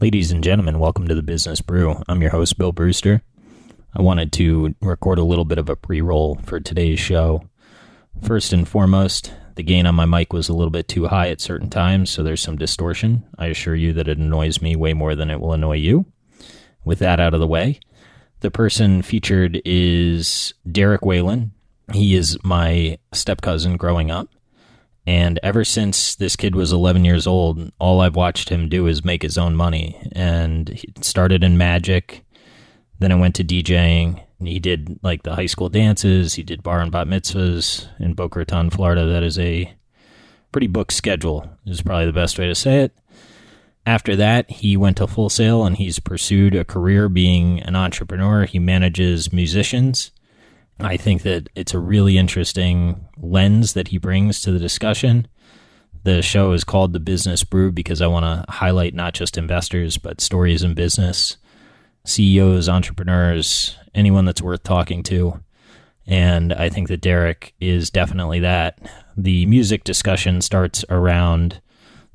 Ladies and gentlemen, welcome to the Business Brew. I'm your host, Bill Brewster. I wanted to record a little bit of a pre roll for today's show. First and foremost, the gain on my mic was a little bit too high at certain times, so there's some distortion. I assure you that it annoys me way more than it will annoy you. With that out of the way, the person featured is Derek Walin. He is my step cousin growing up. And ever since this kid was 11 years old, all I've watched him do is make his own money. And he started in magic, then I went to DJing. He did like the high school dances. He did bar and bat mitzvahs in Boca Raton, Florida. That is a pretty booked schedule, is probably the best way to say it. After that, he went to Full Sail and he's pursued a career being an entrepreneur. He manages musicians I think that it's a really interesting lens that he brings to the discussion. The show is called The Business Brew because I want to highlight not just investors, but stories in business, CEOs, entrepreneurs, anyone that's worth talking to. And I think that Derek is definitely that. The music discussion starts around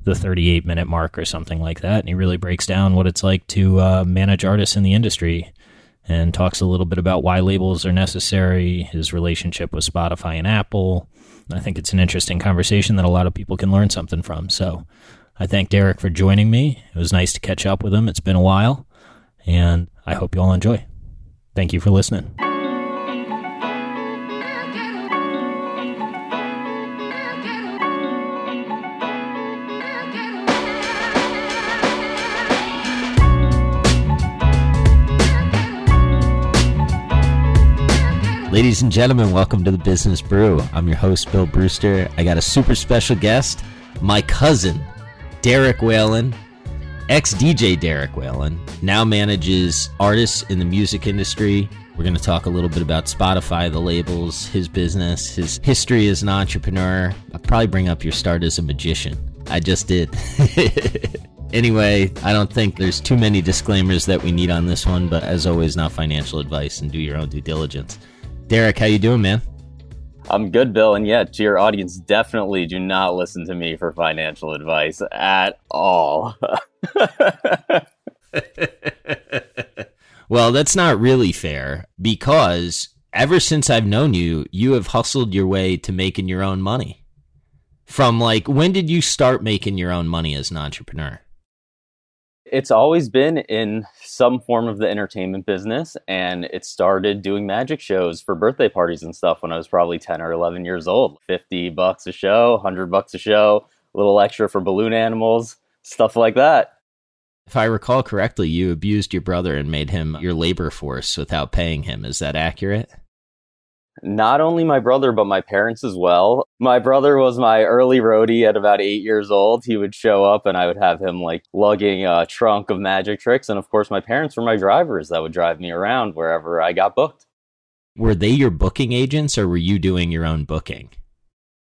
the 38 minute mark or something like that. And he really breaks down what it's like to uh, manage artists in the industry and talks a little bit about why labels are necessary, his relationship with Spotify and Apple. I think it's an interesting conversation that a lot of people can learn something from. So I thank Derek for joining me. It was nice to catch up with him. It's been a while, and I hope you all enjoy. Thank you for listening. Ladies and gentlemen, welcome to the Business Brew. I'm your host, Bill Brewster. I got a super special guest, my cousin, Derek Walin, ex DJ Derek Walin, now manages artists in the music industry. We're going to talk a little bit about Spotify, the labels, his business, his history as an entrepreneur. I'll probably bring up your start as a magician. I just did. anyway, I don't think there's too many disclaimers that we need on this one, but as always, not financial advice and do your own due diligence. Derek, how you doing, man? I'm good, Bill. And yeah, to your audience, definitely do not listen to me for financial advice at all. well, that's not really fair because ever since I've known you, you have hustled your way to making your own money. From like, when did you start making your own money as an entrepreneur? It's always been in some form of the entertainment business, and it started doing magic shows for birthday parties and stuff when I was probably 10 or 11 years old. 50 bucks a show, 100 bucks a show, a little extra for balloon animals, stuff like that. If I recall correctly, you abused your brother and made him your labor force without paying him. Is that accurate? Not only my brother, but my parents as well. My brother was my early roadie at about eight years old. He would show up and I would have him like lugging a trunk of magic tricks. And of course, my parents were my drivers that would drive me around wherever I got booked. Were they your booking agents or were you doing your own booking?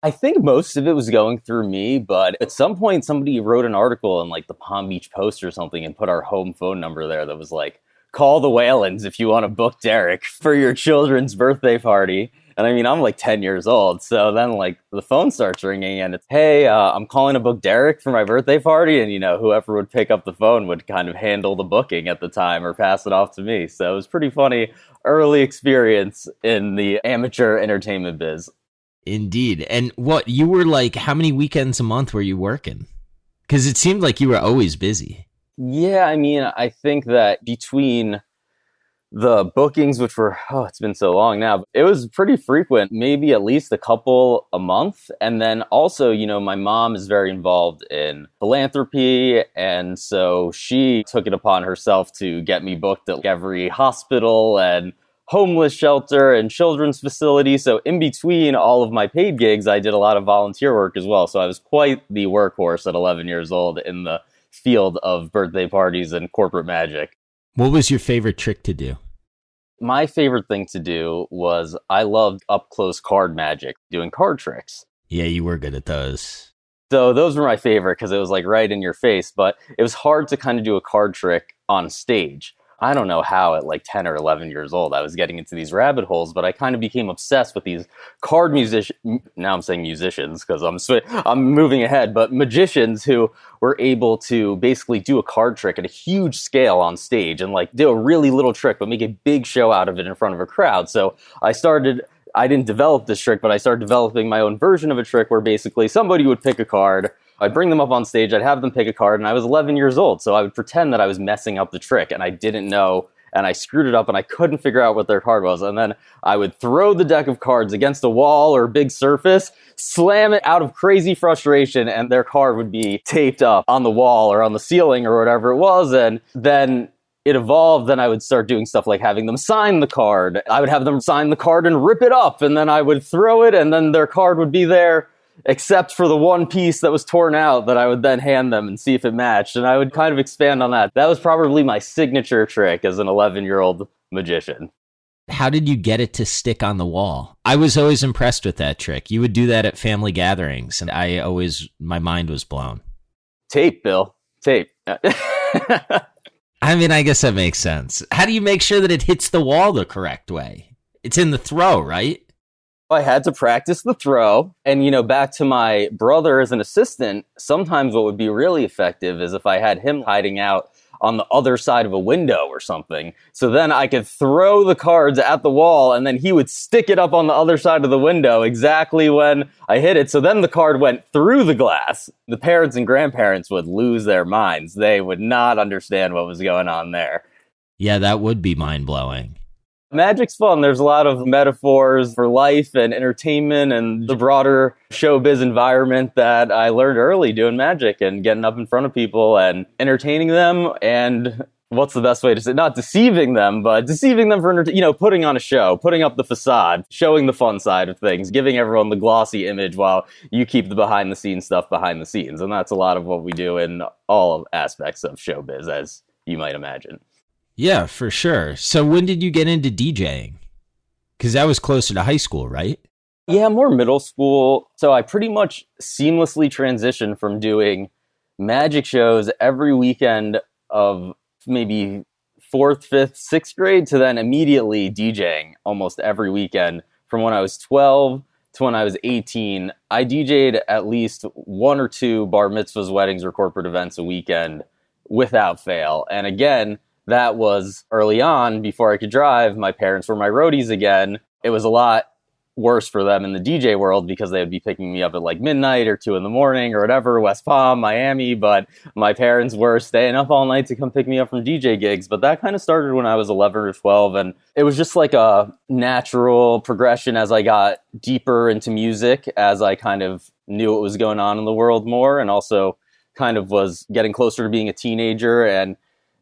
I think most of it was going through me, but at some point somebody wrote an article in like the Palm Beach Post or something and put our home phone number there that was like, call the Walins if you want to book Derek for your children's birthday party. And I mean, I'm like 10 years old. So then, like, the phone starts ringing and it's, hey, uh, I'm calling to book Derek for my birthday party. And, you know, whoever would pick up the phone would kind of handle the booking at the time or pass it off to me. So it was pretty funny early experience in the amateur entertainment biz. Indeed. And what, you were like, how many weekends a month were you working? Because it seemed like you were always busy. Yeah, I mean, I think that between the bookings, which were, oh, it's been so long now, it was pretty frequent, maybe at least a couple a month. And then also, you know, my mom is very involved in philanthropy. And so she took it upon herself to get me booked at every hospital and homeless shelter and children's facility. So in between all of my paid gigs, I did a lot of volunteer work as well. So I was quite the workhorse at 11 years old in the field of birthday parties and corporate magic. What was your favorite trick to do? My favorite thing to do was I loved up close card magic, doing card tricks. Yeah, you were good at those. So those were my favorite because it was like right in your face, but it was hard to kind of do a card trick on stage. I don't know how at like 10 or 11 years old I was getting into these rabbit holes, but I kind of became obsessed with these card musicians. Now I'm saying musicians because I'm sw- I'm moving ahead, but magicians who were able to basically do a card trick at a huge scale on stage and like do a really little trick but make a big show out of it in front of a crowd. So I started I didn't develop this trick, but I started developing my own version of a trick where basically somebody would pick a card I'd bring them up on stage, I'd have them pick a card, and I was 11 years old, so I would pretend that I was messing up the trick, and I didn't know, and I screwed it up, and I couldn't figure out what their card was, and then I would throw the deck of cards against a wall or a big surface, slam it out of crazy frustration, and their card would be taped up on the wall or on the ceiling or whatever it was, and then it evolved, then I would start doing stuff like having them sign the card. I would have them sign the card and rip it up, and then I would throw it, and then their card would be there except for the one piece that was torn out that I would then hand them and see if it matched. And I would kind of expand on that. That was probably my signature trick as an 11 year old magician. How did you get it to stick on the wall? I was always impressed with that trick. You would do that at family gatherings, and I always, my mind was blown. Tape, Bill. Tape. I mean, I guess that makes sense. How do you make sure that it hits the wall the correct way? It's in the throw, right? I had to practice the throw. And, you know, back to my brother as an assistant, sometimes what would be really effective is if I had him hiding out on the other side of a window or something. So then I could throw the cards at the wall and then he would stick it up on the other side of the window exactly when I hit it. So then the card went through the glass. The parents and grandparents would lose their minds. They would not understand what was going on there. Yeah, that would be mind blowing. Magic's fun. There's a lot of metaphors for life and entertainment and the broader showbiz environment that I learned early doing magic and getting up in front of people and entertaining them and what's the best way to say not deceiving them but deceiving them for you know putting on a show putting up the facade showing the fun side of things giving everyone the glossy image while you keep the behind the scenes stuff behind the scenes and that's a lot of what we do in all aspects of showbiz as you might imagine yeah, for sure. So when did you get into DJing? Because that was closer to high school, right? Yeah, more middle school. So I pretty much seamlessly transitioned from doing magic shows every weekend of maybe fourth, fifth, sixth grade to then immediately DJing almost every weekend from when I was 12 to when I was 18. I DJed at least one or two bar mitzvahs, weddings, or corporate events a weekend without fail. And again, that was early on before I could drive. My parents were my roadies again. It was a lot worse for them in the DJ world because they would be picking me up at like midnight or two in the morning or whatever, West Palm, Miami. But my parents were staying up all night to come pick me up from DJ gigs. But that kind of started when I was 11 or 12. And it was just like a natural progression as I got deeper into music, as I kind of knew what was going on in the world more, and also kind of was getting closer to being a teenager and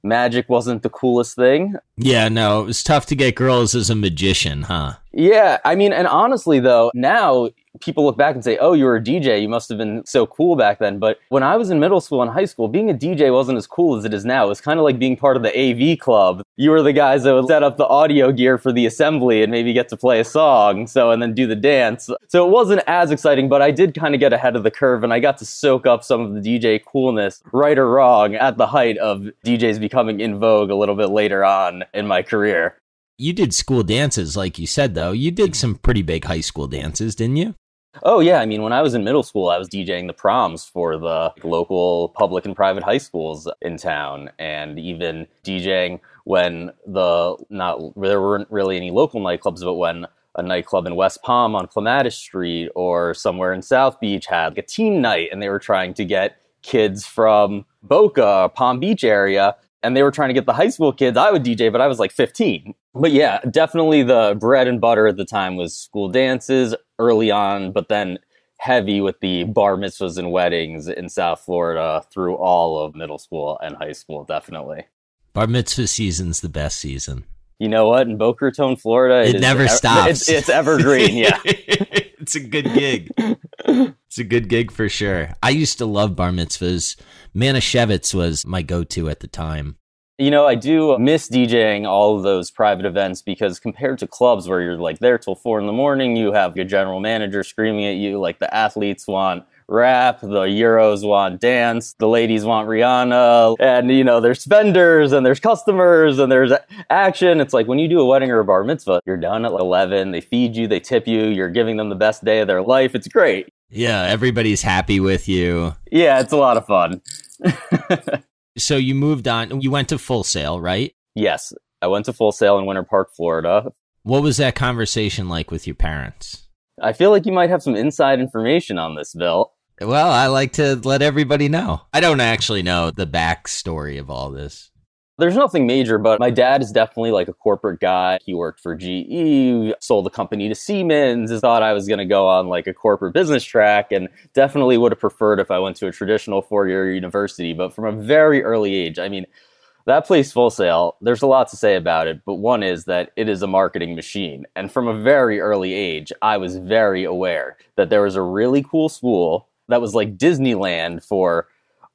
magic wasn't the coolest thing. Yeah, no, it was tough to get girls as a magician, huh? Yeah, I mean, and honestly, though, now people look back and say, oh, you were a DJ. You must have been so cool back then. But when I was in middle school and high school, being a DJ wasn't as cool as it is now. It was kind of like being part of the AV club. You were the guys that would set up the audio gear for the assembly and maybe get to play a song. So, and then do the dance. So it wasn't as exciting, but I did kind of get ahead of the curve and I got to soak up some of the DJ coolness, right or wrong, at the height of DJs becoming in vogue a little bit later on in my career. You did school dances, like you said, though. You did some pretty big high school dances, didn't you? Oh yeah, I mean, when I was in middle school, I was DJing the proms for the local public and private high schools in town, and even DJing when the not there weren't really any local nightclubs, but when a nightclub in West Palm on Clematis Street or somewhere in South Beach had like a teen night, and they were trying to get kids from Boca, Palm Beach area and they were trying to get the high school kids. I would DJ, but I was like 15. But yeah, definitely the bread and butter at the time was school dances early on, but then heavy with the bar mitzvahs and weddings in South Florida through all of middle school and high school, definitely. Bar mitzvah season's the best season. You know what? In Boca Raton, Florida, it, it never stops. It's, it's evergreen. Yeah, it's a good gig. it's a good gig for sure. I used to love bar mitzvahs. Manischewitz was my go-to at the time. You know, I do miss DJing all of those private events because compared to clubs where you're like there till four in the morning, you have your general manager screaming at you like the athletes want rap, the Euros want dance, the ladies want Rihanna, and you know, there's vendors and there's customers and there's action. It's like when you do a wedding or a bar mitzvah, you're done at 11, they feed you, they tip you, you're giving them the best day of their life. It's great. Yeah, everybody's happy with you. Yeah, it's a lot of fun. so you moved on, you went to Full Sail, right? Yes, I went to Full Sail in Winter Park, Florida. What was that conversation like with your parents? I feel like you might have some inside information on this, Bill. Well, I like to let everybody know. I don't actually know the backstory of all this. There's nothing major, but my dad is definitely like a corporate guy. He worked for GE, sold the company to Siemens, thought I was going to go on like a corporate business track, and definitely would have preferred if I went to a traditional four year university. But from a very early age, I mean, that place full sail there's a lot to say about it but one is that it is a marketing machine and from a very early age i was very aware that there was a really cool school that was like disneyland for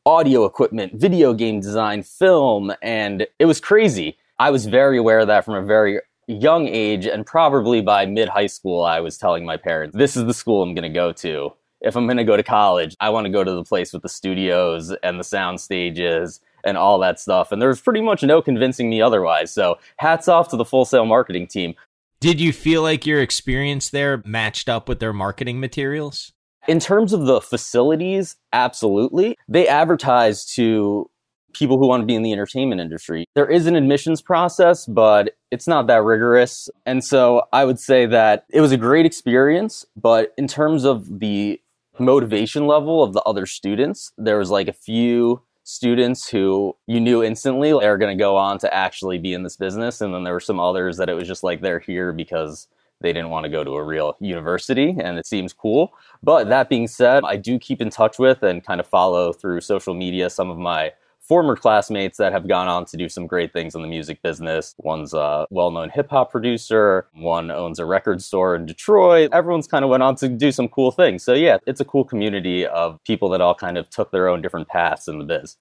audio equipment video game design film and it was crazy i was very aware of that from a very young age and probably by mid high school i was telling my parents this is the school i'm going to go to if i'm going to go to college i want to go to the place with the studios and the sound stages and all that stuff. And there was pretty much no convincing me otherwise. So hats off to the full sail marketing team. Did you feel like your experience there matched up with their marketing materials? In terms of the facilities, absolutely. They advertise to people who want to be in the entertainment industry. There is an admissions process, but it's not that rigorous. And so I would say that it was a great experience, but in terms of the motivation level of the other students, there was like a few students who you knew instantly are going to go on to actually be in this business. And then there were some others that it was just like they're here because they didn't want to go to a real university and it seems cool. But that being said, I do keep in touch with and kind of follow through social media some of my former classmates that have gone on to do some great things in the music business. One's a well-known hip hop producer, one owns a record store in Detroit. Everyone's kind of went on to do some cool things. So yeah, it's a cool community of people that all kind of took their own different paths in the biz.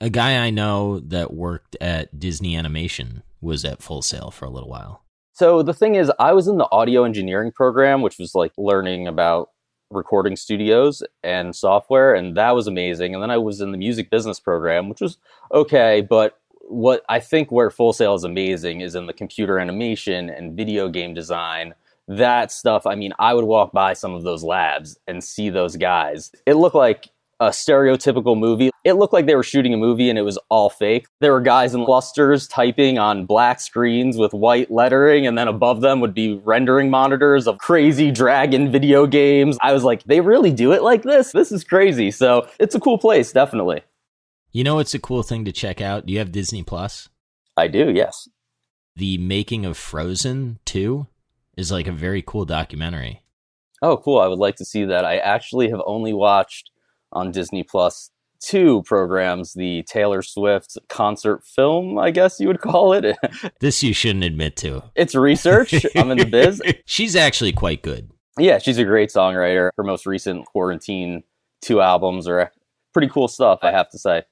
A guy I know that worked at Disney Animation was at Full Sail for a little while. So the thing is, I was in the audio engineering program, which was like learning about recording studios and software, and that was amazing. And then I was in the music business program, which was okay, but what I think where Full Sail is amazing is in the computer animation and video game design. That stuff, I mean, I would walk by some of those labs and see those guys. It looked like a stereotypical movie. It looked like they were shooting a movie and it was all fake. There were guys in clusters typing on black screens with white lettering, and then above them would be rendering monitors of crazy dragon video games. I was like, they really do it like this? This is crazy. So it's a cool place, definitely. You know, it's a cool thing to check out. Do you have Disney Plus? I do, yes. The making of Frozen 2 is like a very cool documentary. Oh, cool. I would like to see that. I actually have only watched on Disney Plus two programs the Taylor Swift concert film, I guess you would call it. this you shouldn't admit to. It's research. I'm in the biz. She's actually quite good. Yeah, she's a great songwriter. Her most recent Quarantine two albums are pretty cool stuff, I have to say.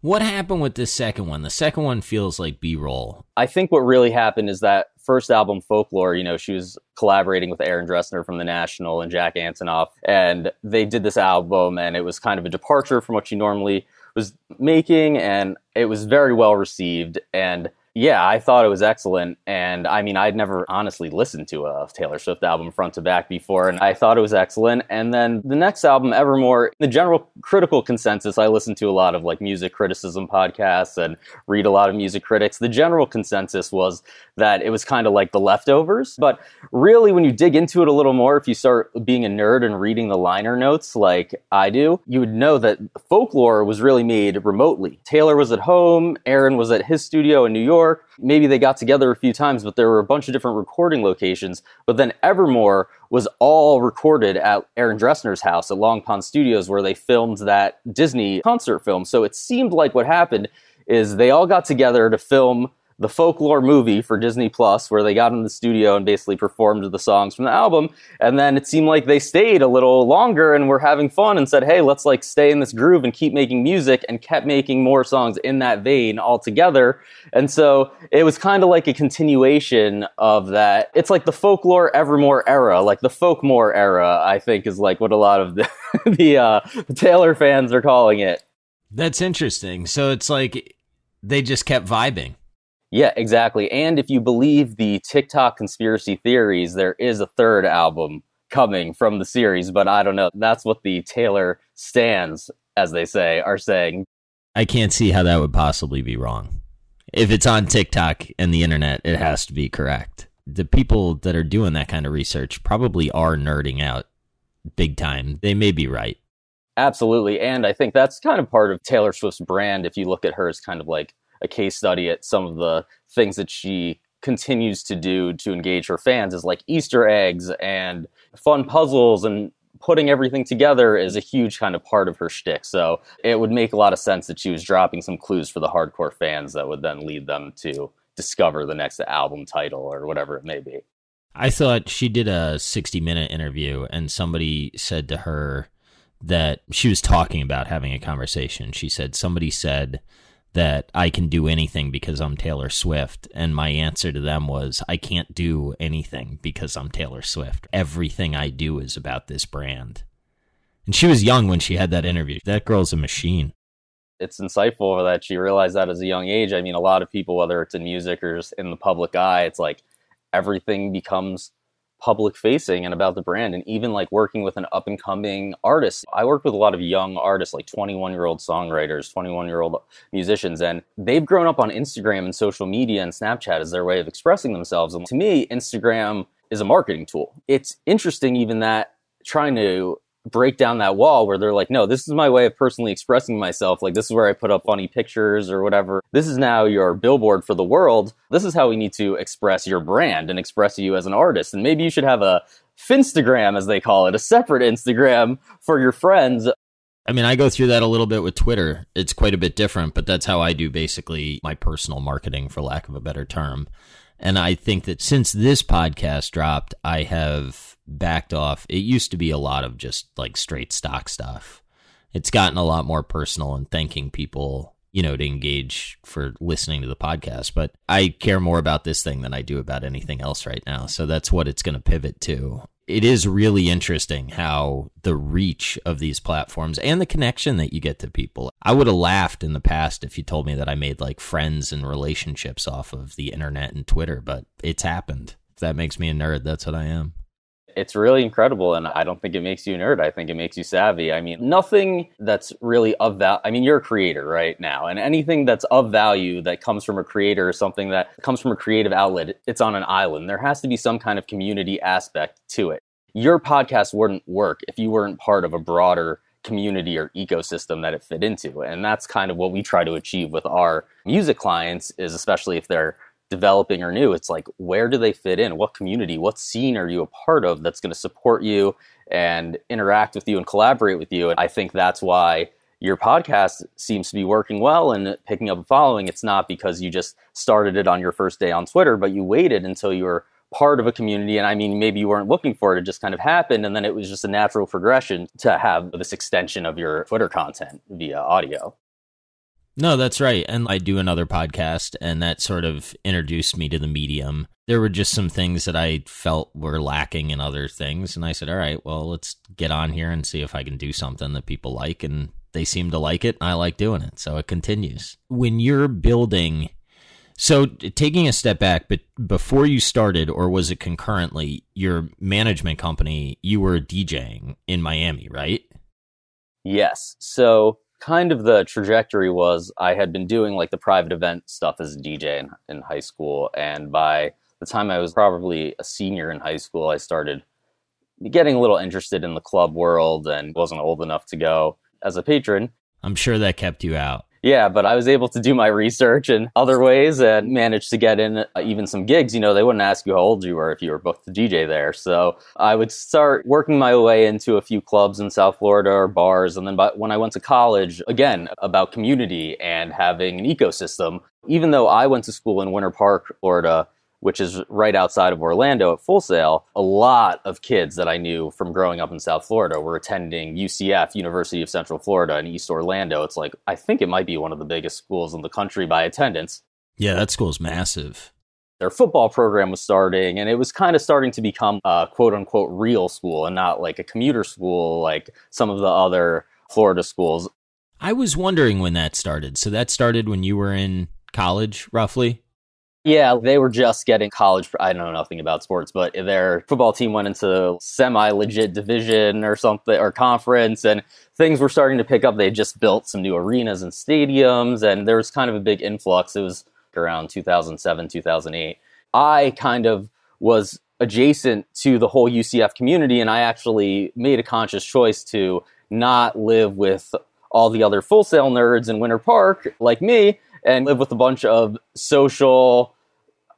What happened with this second one? The second one feels like B roll. I think what really happened is that first album, Folklore, you know, she was collaborating with Aaron Dessner from The National and Jack Antonoff. And they did this album, and it was kind of a departure from what she normally was making. And it was very well received. And yeah, I thought it was excellent. And I mean, I'd never honestly listened to a Taylor Swift album front to back before, and I thought it was excellent. And then the next album, Evermore, the general critical consensus, I listen to a lot of like music criticism podcasts and read a lot of music critics. The general consensus was that it was kind of like the leftovers. But really, when you dig into it a little more, if you start being a nerd and reading the liner notes like I do, you would know that folklore was really made remotely. Taylor was at home, Aaron was at his studio in New York. York. Maybe they got together a few times, but there were a bunch of different recording locations. But then Evermore was all recorded at Aaron Dessner's house at Long Pond Studios, where they filmed that Disney concert film. So it seemed like what happened is they all got together to film the folklore movie for Disney Plus, where they got in the studio and basically performed the songs from the album. And then it seemed like they stayed a little longer and were having fun and said, hey, let's like stay in this groove and keep making music and kept making more songs in that vein altogether. And so it was kind of like a continuation of that. It's like the folklore Evermore era, like the folkmore era, I think is like what a lot of the, the, uh, Taylor fans are calling it. That's interesting. So it's like they just kept vibing. Yeah, exactly. And if you believe the TikTok conspiracy theories, there is a third album coming from the series, but I don't know. That's what the Taylor stands, as they say, are saying. I can't see how that would possibly be wrong. If it's on TikTok and the internet, it has to be correct. The people that are doing that kind of research probably are nerding out big time. They may be right. Absolutely. And I think that's kind of part of Taylor Swift's brand. If you look at her as kind of like a case study at some of the things that she continues to do to engage her fans is like Easter eggs and fun puzzles and putting everything together is a huge kind of part of her shtick. So it would make a lot of sense that she was dropping some clues for the hardcore fans that would then lead them to discover the next album title or whatever it may be. I thought she did a 60 minute interview and somebody said to her that she was talking about having a conversation. She said, Somebody said, that I can do anything because I'm Taylor Swift. And my answer to them was, I can't do anything because I'm Taylor Swift. Everything I do is about this brand. And she was young when she had that interview. That girl's a machine. It's insightful that she realized that as a young age. I mean, a lot of people, whether it's in music or just in the public eye, it's like everything becomes public facing and about the brand and even like working with an up and coming artist. I work with a lot of young artists like 21 year old songwriters 21 year old musicians and they've grown up on instagram and social media and snapchat as their way of expressing themselves. And to me instagram is a marketing tool. It's interesting even that trying to break down that wall where they're like, no, this is my way of personally expressing myself. Like, this is where I put up funny pictures or whatever. This is now your billboard for the world. This is how we need to express your brand and express you as an artist. And maybe you should have a Finstagram, as they call it, a separate Instagram for your friends. I mean, I go through that a little bit with Twitter. It's quite a bit different, but that's how I do basically my personal marketing, for lack of a better term. And I think that since this podcast dropped, I have backed off. It used to be a lot of just like straight stock stuff. It's gotten a lot more personal and thanking people, you know, to engage for listening to the podcast. But I care more about this thing than I do about anything else right now. So that's what it's going to pivot to it is really interesting how the reach of these platforms and the connection that you get to people. I would have laughed in the past if you told me that I made like friends and relationships off of the internet and Twitter, but it's happened. If that makes me a nerd, that's what I am. It's really incredible, and I don't think it makes you nerd. I think it makes you savvy. I mean, nothing that's really of value. I mean, you're a creator right now, and anything that's of value that comes from a creator or something that comes from a creative outlet, it's on an island. There has to be some kind of community aspect to it. Your podcast wouldn't work if you weren't part of a broader community or ecosystem that it fit into. And that's kind of what we try to achieve with our music clients is especially if they're developing or new, it's like, where do they fit in? What community, what scene are you a part of that's going to support you and interact with you and collaborate with you? And I think that's why your podcast seems to be working well and picking up a following. It's not because you just started it on your first day on Twitter, but you waited until you were part of a community. And I mean, maybe you weren't looking for it, it just kind of happened. And then it was just a natural progression to have this extension of your Twitter content via audio. No, that's right. And I do another podcast, and that sort of introduced me to the medium. There were just some things that I felt were lacking in other things. And I said, all right, well, let's get on here and see if I can do something that people like. And they seem to like it, and I like doing it. So it continues. When you're building, so taking a step back, but before you started, or was it concurrently, your management company, you were DJing in Miami, right? Yes. So kind of the trajectory was I had been doing like the private event stuff as a DJ in, in high school. And by the time I was probably a senior in high school, I started getting a little interested in the club world and wasn't old enough to go as a patron. I'm sure that kept you out. Yeah, but I was able to do my research in other ways and managed to get in uh, even some gigs. You know, they wouldn't ask you how old you were if you were booked to DJ there. So I would start working my way into a few clubs in South Florida or bars. And then by, when I went to college, again, about community and having an ecosystem. Even though I went to school in Winter Park, Florida, which is right outside of Orlando at Full Sail, a lot of kids that I knew from growing up in South Florida were attending UCF, University of Central Florida, in East Orlando. It's like, I think it might be one of the biggest schools in the country by attendance. Yeah, that school's massive. Their football program was starting, and it was kind of starting to become a quote unquote real school and not like a commuter school like some of the other Florida schools. I was wondering when that started. So that started when you were in college, roughly? Yeah, they were just getting college. I know nothing about sports, but their football team went into semi legit division or something or conference, and things were starting to pick up. They just built some new arenas and stadiums, and there was kind of a big influx. It was around 2007, 2008. I kind of was adjacent to the whole UCF community, and I actually made a conscious choice to not live with all the other Full Sail nerds in Winter Park like me and live with a bunch of social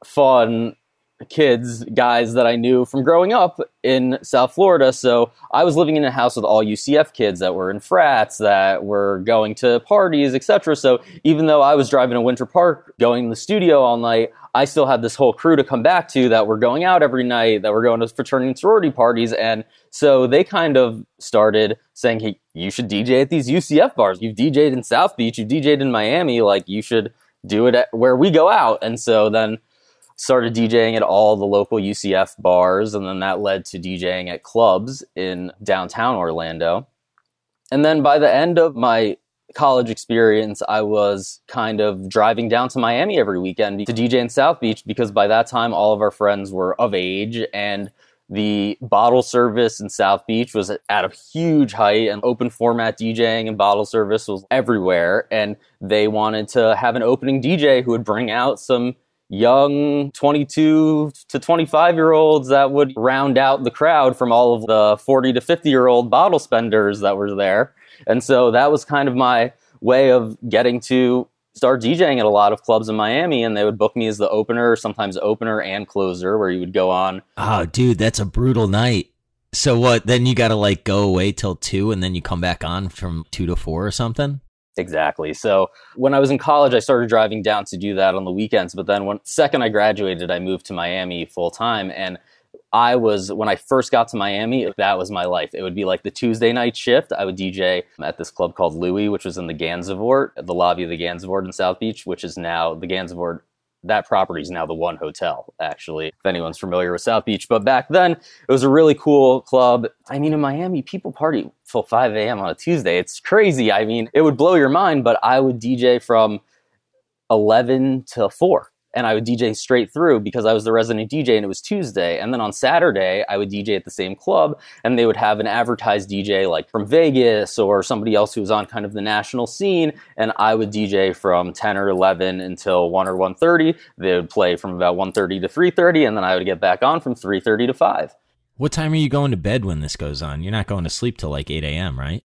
fun kids, guys that I knew from growing up in South Florida. So I was living in a house with all UCF kids that were in frats, that were going to parties, etc. So even though I was driving to Winter Park, going to the studio all night, I still had this whole crew to come back to that were going out every night, that were going to fraternity and sorority parties. And so they kind of started saying, hey, you should DJ at these UCF bars. You've DJed in South Beach, you've DJed in Miami, like you should do it where we go out. And so then started DJing at all the local UCF bars, and then that led to DJing at clubs in downtown Orlando. And then by the end of my college experience, I was kind of driving down to Miami every weekend to DJ in South Beach because by that time all of our friends were of age and the bottle service in South Beach was at a huge height and open format DJing and bottle service was everywhere. And they wanted to have an opening DJ who would bring out some young 22 to 25 year olds that would round out the crowd from all of the 40 to 50 year old bottle spenders that were there. And so that was kind of my way of getting to start DJing at a lot of clubs in Miami, and they would book me as the opener, sometimes opener and closer, where you would go on. Oh, dude, that's a brutal night. So what? Then you got to like go away till two, and then you come back on from two to four or something. Exactly. So when I was in college, I started driving down to do that on the weekends. But then when second I graduated, I moved to Miami full time. And I was when I first got to Miami, that was my life. It would be like the Tuesday night shift. I would DJ at this club called Louis, which was in the Gansevoort, the lobby of the Gansevoort in South Beach, which is now the Gansevoort that property is now the one hotel, actually, if anyone's familiar with South Beach. But back then, it was a really cool club. I mean, in Miami, people party till 5 a.m. on a Tuesday. It's crazy. I mean, it would blow your mind, but I would DJ from 11 to 4 and I would DJ straight through because I was the resident DJ and it was Tuesday. And then on Saturday, I would DJ at the same club and they would have an advertised DJ like from Vegas or somebody else who was on kind of the national scene. And I would DJ from 10 or 11 until 1 or 1.30. They would play from about 1.30 to 3.30 and then I would get back on from 3.30 to 5. What time are you going to bed when this goes on? You're not going to sleep till like 8 a.m., right?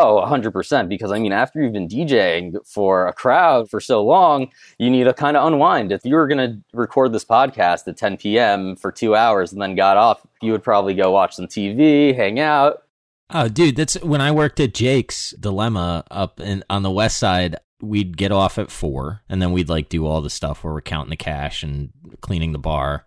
Oh, 100%. Because I mean, after you've been DJing for a crowd for so long, you need to kind of unwind. If you were going to record this podcast at 10 p.m. for two hours and then got off, you would probably go watch some TV, hang out. Oh, dude, that's when I worked at Jake's Dilemma up in, on the west side. We'd get off at four and then we'd like do all the stuff where we're counting the cash and cleaning the bar.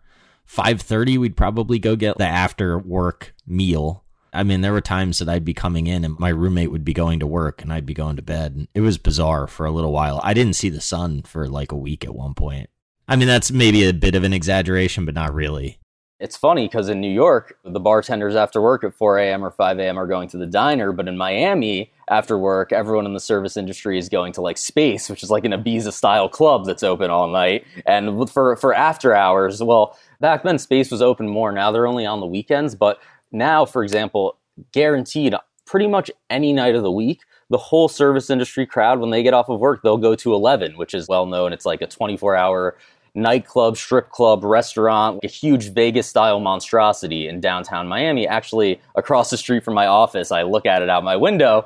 5:30 we'd probably go get the after work meal I mean, there were times that I'd be coming in and my roommate would be going to work and I'd be going to bed. And it was bizarre for a little while. I didn't see the sun for like a week at one point. I mean, that's maybe a bit of an exaggeration, but not really. It's funny because in New York, the bartenders after work at 4 a.m. or 5 a.m. are going to the diner. But in Miami, after work, everyone in the service industry is going to like Space, which is like an Ibiza style club that's open all night. And for, for after hours, well, back then Space was open more. Now they're only on the weekends. But now, for example, guaranteed pretty much any night of the week, the whole service industry crowd, when they get off of work, they'll go to 11, which is well known. It's like a 24 hour nightclub, strip club, restaurant, a huge Vegas style monstrosity in downtown Miami. Actually, across the street from my office, I look at it out my window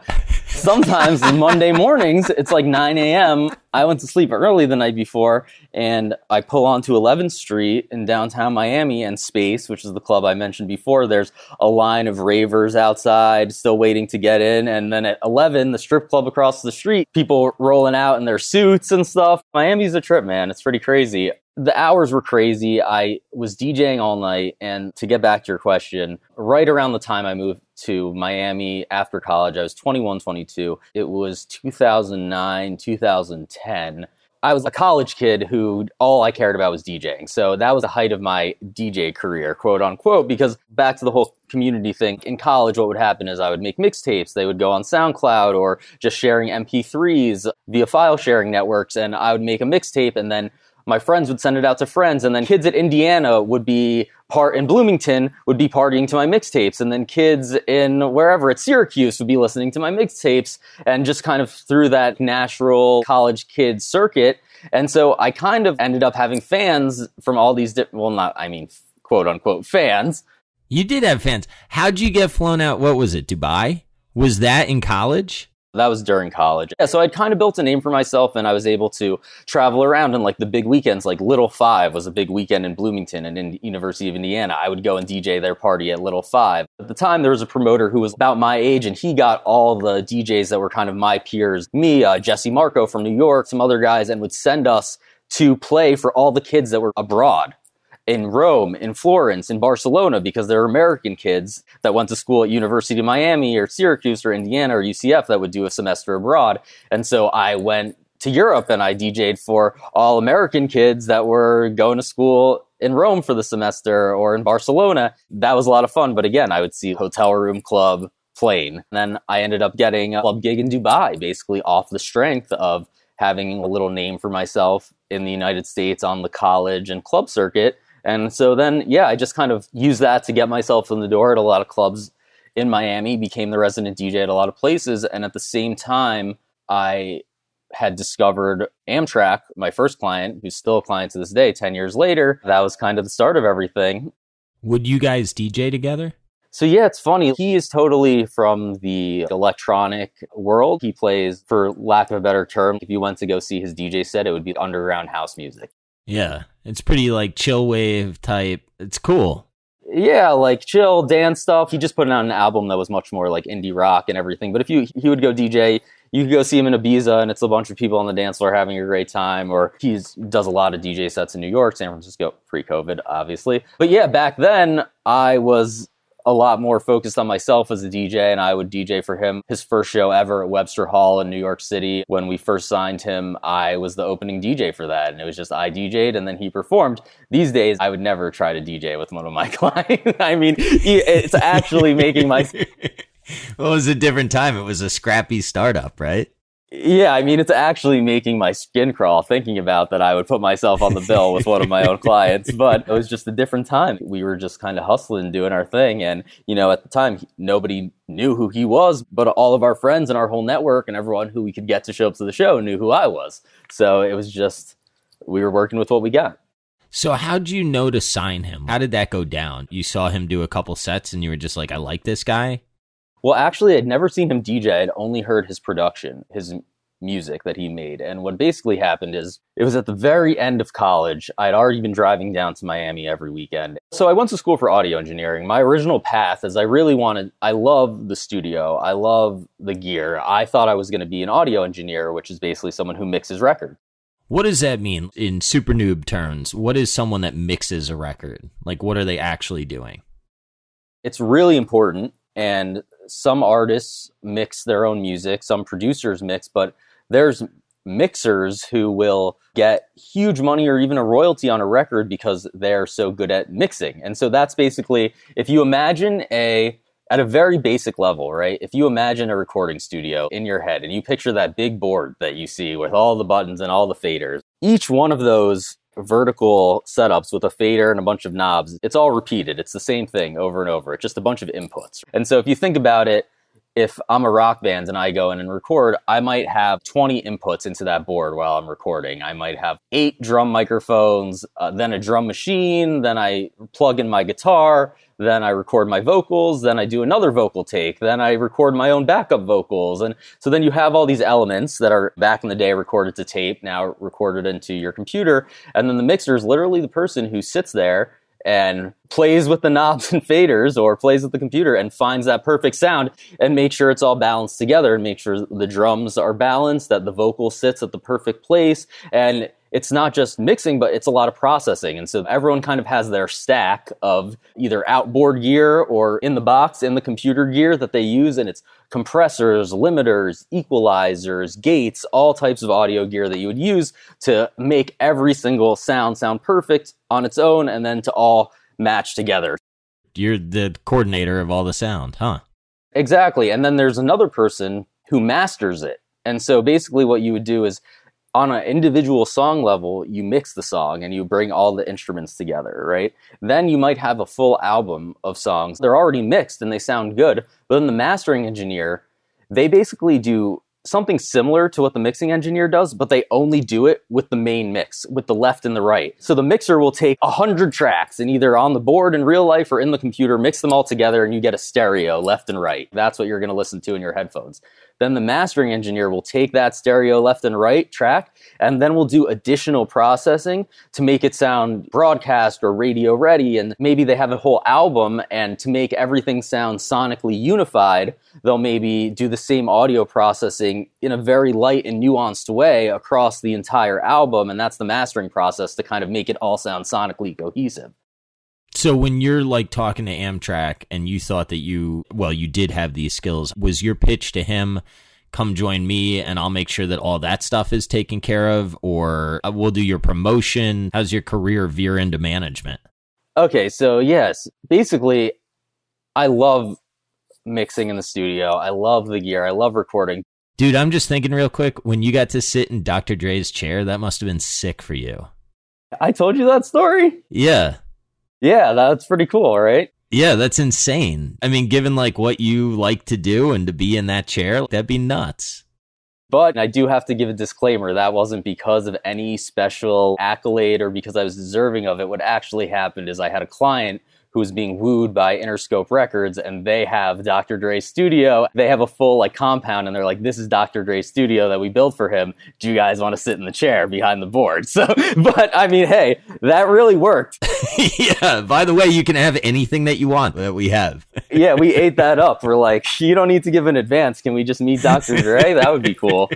sometimes Monday mornings, it's like 9 a.m. I went to sleep early the night before and I pull onto 11th Street in downtown Miami and Space, which is the club I mentioned before. There's a line of ravers outside still waiting to get in. And then at 11, the strip club across the street, people rolling out in their suits and stuff. Miami's a trip, man. It's pretty crazy the hours were crazy. I was DJing all night. And to get back to your question, right around the time I moved to Miami after college, I was 21, 22. It was 2009, 2010. I was a college kid who all I cared about was DJing. So that was the height of my DJ career, quote unquote, because back to the whole community thing, in college, what would happen is I would make mixtapes. They would go on SoundCloud or just sharing MP3s via file sharing networks. And I would make a mixtape and then my friends would send it out to friends and then kids at indiana would be part in bloomington would be partying to my mixtapes and then kids in wherever at syracuse would be listening to my mixtapes and just kind of through that natural college kid circuit. And so i kind of ended up having fans from all these different well not i mean quote unquote fans. You did have fans. How'd you get flown out? What was it dubai? Was that in college that was during college. Yeah, so I'd kind of built a name for myself and I was able to travel around in like the big weekends, like Little Five was a big weekend in Bloomington and in University of Indiana. I would go and DJ their party at Little Five. At the time, there was a promoter who was about my age and he got all the DJs that were kind of my peers, me, uh, Jesse Marco from New York, some other guys, and would send us to play for all the kids that were abroad in Rome, in Florence, in Barcelona, because there are American kids that went to school at University of Miami or Syracuse or Indiana or UCF that would do a semester abroad. And so I went to Europe and I DJ'd for all American kids that were going to school in Rome for the semester or in Barcelona. That was a lot of fun. But again, I would see hotel room club plane. And then I ended up getting a club gig in Dubai, basically off the strength of having a little name for myself in the United States on the college and club circuit and so then, yeah, I just kind of used that to get myself in the door at a lot of clubs in Miami, became the resident DJ at a lot of places. And at the same time, I had discovered Amtrac, my first client, who's still a client to this day, 10 years later. That was kind of the start of everything. Would you guys DJ together? So yeah, it's funny. He is totally from the electronic world. He plays, for lack of a better term, if you went to go see his DJ set, it would be underground house music. Yeah, it's pretty like chill wave type. It's cool. Yeah, like chill dance stuff. He just put out an album that was much more like indie rock and everything. But if you he would go DJ, you could go see him in Ibiza, and it's a bunch of people on the dance floor having a great time. Or he does a lot of DJ sets in New York, San Francisco, pre-COVID, obviously. But yeah, back then I was a lot more focused on myself as a DJ, and I would DJ for him. His first show ever at Webster Hall in New York City. When we first signed him, I was the opening DJ for that, and it was just I DJ'd and then he performed. These days, I would never try to DJ with one of my clients. I mean, it's actually making my. well, it was a different time. It was a scrappy startup, right? Yeah, I mean, it's actually making my skin crawl thinking about that I would put myself on the bill with one of my own clients. But it was just a different time. We were just kind of hustling, doing our thing. And, you know, at the time, nobody knew who he was, but all of our friends and our whole network and everyone who we could get to show up to the show knew who I was. So it was just, we were working with what we got. So how'd you know to sign him? How did that go down? You saw him do a couple sets and you were just like, I like this guy? Well, actually, I'd never seen him DJ. I'd only heard his production, his music that he made. And what basically happened is it was at the very end of college. I'd already been driving down to Miami every weekend. So I went to school for audio engineering. My original path is I really wanted, I love the studio, I love the gear. I thought I was going to be an audio engineer, which is basically someone who mixes records. What does that mean in super noob terms? What is someone that mixes a record? Like, what are they actually doing? It's really important. And some artists mix their own music, some producers mix, but there's mixers who will get huge money or even a royalty on a record because they're so good at mixing. And so that's basically if you imagine a at a very basic level, right? If you imagine a recording studio in your head and you picture that big board that you see with all the buttons and all the faders, each one of those vertical setups with a fader and a bunch of knobs, it's all repeated. It's the same thing over and over. It's just a bunch of inputs. And so if you think about it, if I'm a rock band and I go in and record, I might have 20 inputs into that board while I'm recording. I might have eight drum microphones, uh, then a drum machine, then I plug in my guitar, then I record my vocals, then I do another vocal take, then I record my own backup vocals. And so then you have all these elements that are back in the day recorded to tape, now recorded into your computer. And then the mixer is literally the person who sits there and plays with the knobs and faders or plays with the computer and finds that perfect sound and make sure it's all balanced together and make sure the drums are balanced, that the vocal sits at the perfect place. And it's not just mixing, but it's a lot of processing. And so everyone kind of has their stack of either outboard gear or in the box, in the computer gear that they use. And it's compressors, limiters, equalizers, gates, all types of audio gear that you would use to make every single sound sound perfect on its own and then to all match together. You're the coordinator of all the sound, huh? Exactly. And then there's another person who masters it. And so basically, what you would do is on an individual song level, you mix the song and you bring all the instruments together, right? Then you might have a full album of songs. They're already mixed and they sound good, but then the mastering engineer, they basically do something similar to what the mixing engineer does, but they only do it with the main mix, with the left and the right. So the mixer will take a hundred tracks and either on the board in real life or in the computer, mix them all together and you get a stereo left and right. That's what you're going to listen to in your headphones. Then the mastering engineer will take that stereo left and right track and then we'll do additional processing to make it sound broadcast or radio ready. And maybe they have a whole album and to make everything sound sonically unified, they'll maybe do the same audio processing in a very light and nuanced way across the entire album. And that's the mastering process to kind of make it all sound sonically cohesive. So when you're like talking to Amtrac and you thought that you well you did have these skills was your pitch to him come join me and I'll make sure that all that stuff is taken care of or uh, we'll do your promotion how's your career veer into management Okay, so yes, basically I love mixing in the studio. I love the gear. I love recording. Dude, I'm just thinking real quick when you got to sit in Dr. Dre's chair that must have been sick for you. I told you that story? Yeah. Yeah, that's pretty cool, right? Yeah, that's insane. I mean, given like what you like to do and to be in that chair, that'd be nuts. But I do have to give a disclaimer that wasn't because of any special accolade or because I was deserving of it. What actually happened is I had a client who was being wooed by Interscope Records and they have Dr. Dre's studio. They have a full like compound and they're like, this is Dr. Dre's studio that we built for him. Do you guys want to sit in the chair behind the board? So, but I mean, hey, that really worked. yeah. By the way, you can have anything that you want that we have. yeah, we ate that up. We're like, you don't need to give an advance. Can we just meet Dr. Dre? That would be cool.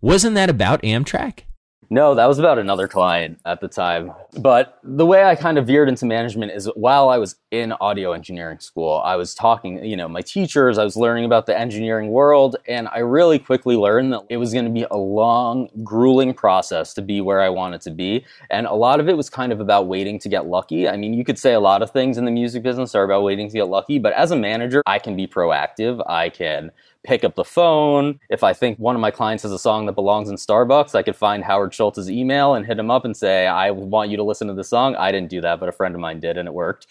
Wasn't that about Amtrac? No, that was about another client at the time. But the way I kind of veered into management is while I was in audio engineering school, I was talking, you know, my teachers, I was learning about the engineering world, and I really quickly learned that it was going to be a long, grueling process to be where I wanted to be. And a lot of it was kind of about waiting to get lucky. I mean, you could say a lot of things in the music business are about waiting to get lucky, but as a manager, I can be proactive. I can pick up the phone. If I think one of my clients has a song that belongs in Starbucks, I could find Howard Schultz's email and hit him up and say, I want you to listen to the song. I didn't do that, but a friend of mine did, and it worked.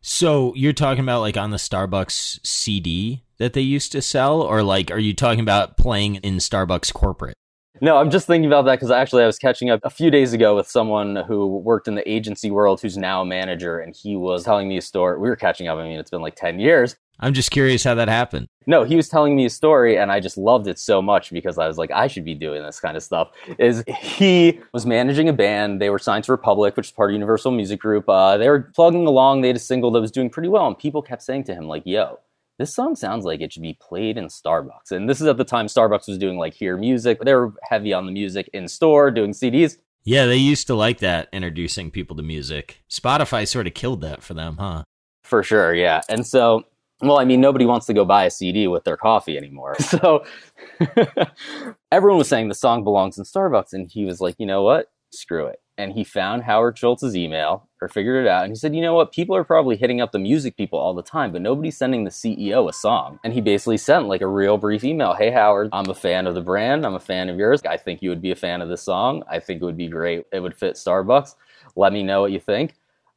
So you're talking about like on the Starbucks CD that they used to sell, or like are you talking about playing in Starbucks corporate? No, I'm just thinking about that because actually I was catching up a few days ago with someone who worked in the agency world who's now a manager, and he was telling me a story. We were catching up. I mean, it's been like 10 years. I'm just curious how that happened. No, he was telling me a story, and I just loved it so much because I was like, I should be doing this kind of stuff. Is he was managing a band? They were signed to Republic, which is part of Universal Music Group. Uh, they were plugging along. They had a single that was doing pretty well, and people kept saying to him, like, "Yo, this song sounds like it should be played in Starbucks." And this is at the time Starbucks was doing like Hear Music. They were heavy on the music in store, doing CDs. Yeah, they used to like that, introducing people to music. Spotify sort of killed that for them, huh? For sure, yeah. And so well, I mean, nobody wants to go buy a CD with their coffee anymore. So everyone was saying the song belongs in Starbucks. And he was like, you know what? Screw it. And he found Howard Schultz's email or figured it out. And he said, you know what? People are probably hitting up the music people all the time, but nobody's sending the CEO a song. And he basically sent like a real brief email Hey, Howard, I'm a fan of the brand. I'm a fan of yours. I think you would be a fan of this song. I think it would be great. It would fit Starbucks. Let me know what you think.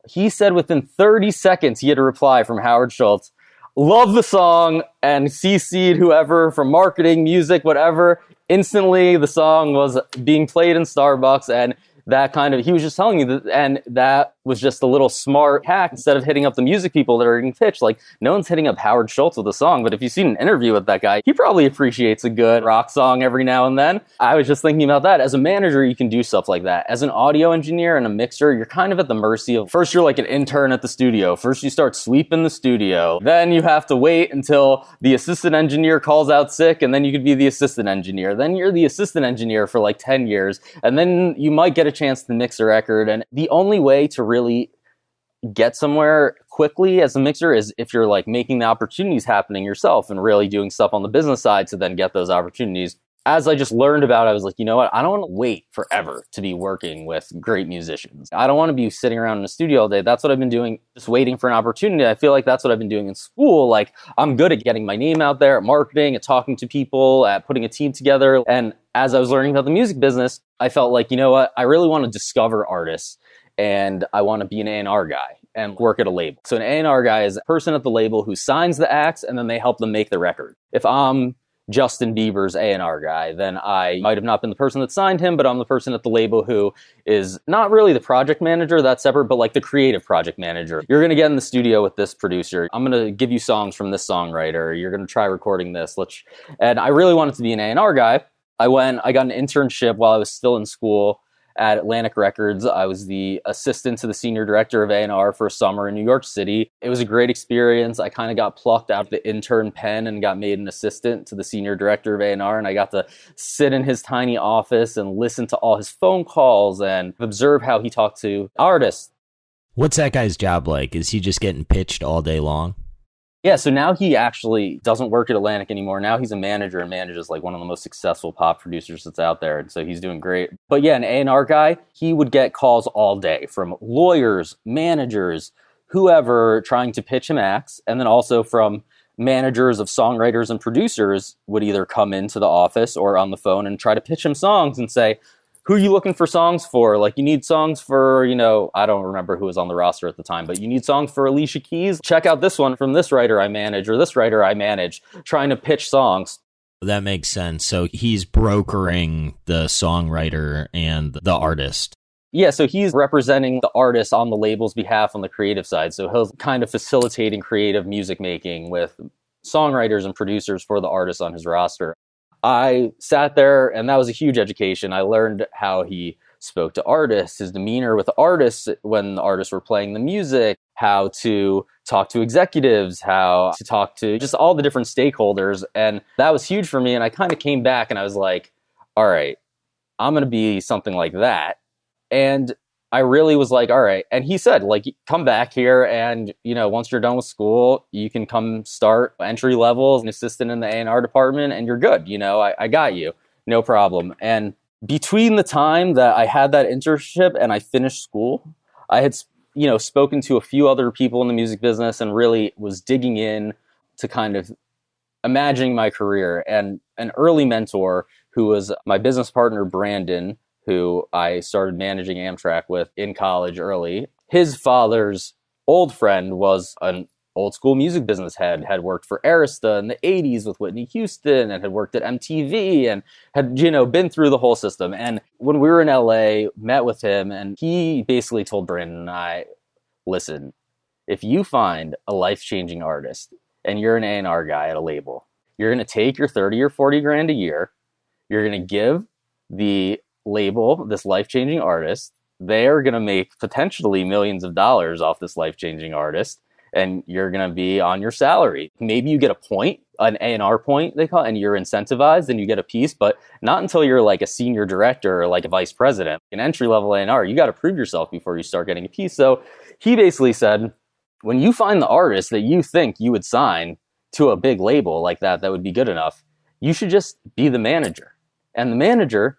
He said within 30 seconds, he had a reply from Howard Schultz love the song and CC'd whoever from marketing, music, whatever. Instantly, the song was being played in Starbucks, and that kind of he was just telling me that and that was just a little smart hack instead of hitting up the music people that are getting pitched like no one's hitting up howard schultz with a song but if you've seen an interview with that guy he probably appreciates a good rock song every now and then. I was just thinking about that. As a manager you can do stuff like that. As an audio engineer and a mixer you're kind of at the mercy of first you're like an intern at the studio. First you start sweeping the studio. Then you have to wait until the assistant engineer calls out sick and then you could be the assistant engineer. Then you're the assistant engineer for like 10 years and then you might get a chance to mix a record. And the only way to really get somewhere quickly as a mixer is if you're like making the opportunities happening yourself and really doing stuff on the business side to then get those opportunities. As I just learned about, I was like, you know what? I don't want to wait forever to be working with great musicians. I don't want to be sitting around in a studio all day. That's what I've been doing, just waiting for an opportunity. I feel like that's what I've been doing in school. Like, I'm good at getting my name out there, at marketing, at talking to people, at putting a team together. And as I was learning about the music business, I felt like, you know what? I really want to discover artists and I want to be an A&R guy and work at a label. So an A&R guy is a person at the label who signs the acts and then they help them make the record. If I'm Justin Bieber's A&R guy, then I might have not been the person that signed him, but I'm the person at the label who is not really the project manager, that's separate, but like the creative project manager. You're going to get in the studio with this producer. I'm going to give you songs from this songwriter. You're going to try recording this. Let's and I really wanted to be an A&R guy. I went, I got an internship while I was still in school at Atlantic Records. I was the assistant to the senior director of A&R for a summer in New York City. It was a great experience. I kind of got plucked out of the intern pen and got made an assistant to the senior director of A&R and I got to sit in his tiny office and listen to all his phone calls and observe how he talked to artists. What's that guy's job like? Is he just getting pitched all day long? Yeah, so now he actually doesn't work at Atlantic anymore. Now he's a manager and manages like one of the most successful pop producers that's out there, and so he's doing great. But yeah, an A&R guy, he would get calls all day from lawyers, managers, whoever trying to pitch him acts, and then also from managers of songwriters and producers would either come into the office or on the phone and try to pitch him songs and say, who are you looking for songs for? Like you need songs for, you know, I don't remember who was on the roster at the time, but you need songs for Alicia Keys. Check out this one from this writer I manage or this writer I manage, trying to pitch songs. That makes sense. So he's brokering the songwriter and the artist. Yeah, so he's representing the artist on the label's behalf on the creative side. So he'll kind of facilitating creative music making with songwriters and producers for the artists on his roster. I sat there and that was a huge education. I learned how he spoke to artists, his demeanor with artists when the artists were playing the music, how to talk to executives, how to talk to just all the different stakeholders. And that was huge for me. And I kind of came back and I was like, all right, I'm going to be something like that. And I really was like, all right. And he said, like, come back here, and you know, once you're done with school, you can come start entry level as an assistant in the A and R department, and you're good. You know, I, I got you, no problem. And between the time that I had that internship and I finished school, I had you know spoken to a few other people in the music business and really was digging in to kind of imagining my career. And an early mentor who was my business partner, Brandon who I started managing Amtrac with in college early. His father's old friend was an old school music business head, had worked for Arista in the 80s with Whitney Houston and had worked at MTV and had, you know, been through the whole system. And when we were in LA, met with him and he basically told Brandon and I, listen, if you find a life-changing artist and you're an A&R guy at a label, you're going to take your 30 or 40 grand a year, you're going to give the label this life changing artist. They're going to make potentially millions of dollars off this life changing artist, and you're going to be on your salary. Maybe you get a point, an A and R point they call, it, and you're incentivized, and you get a piece, but not until you're like a senior director or like a vice president. An entry level A and R, you got to prove yourself before you start getting a piece. So he basically said, when you find the artist that you think you would sign to a big label like that, that would be good enough, you should just be the manager. And the manager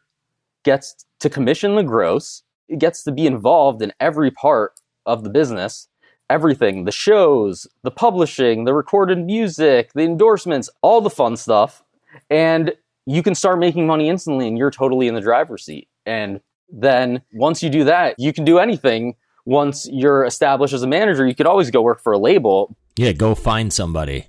gets to commission the gross, it gets to be involved in every part of the business, everything the shows, the publishing, the recorded music, the endorsements, all the fun stuff. And you can start making money instantly and you're totally in the driver's seat. And then once you do that, you can do anything once you're established as a manager, you could always go work for a label. Yeah, go find somebody.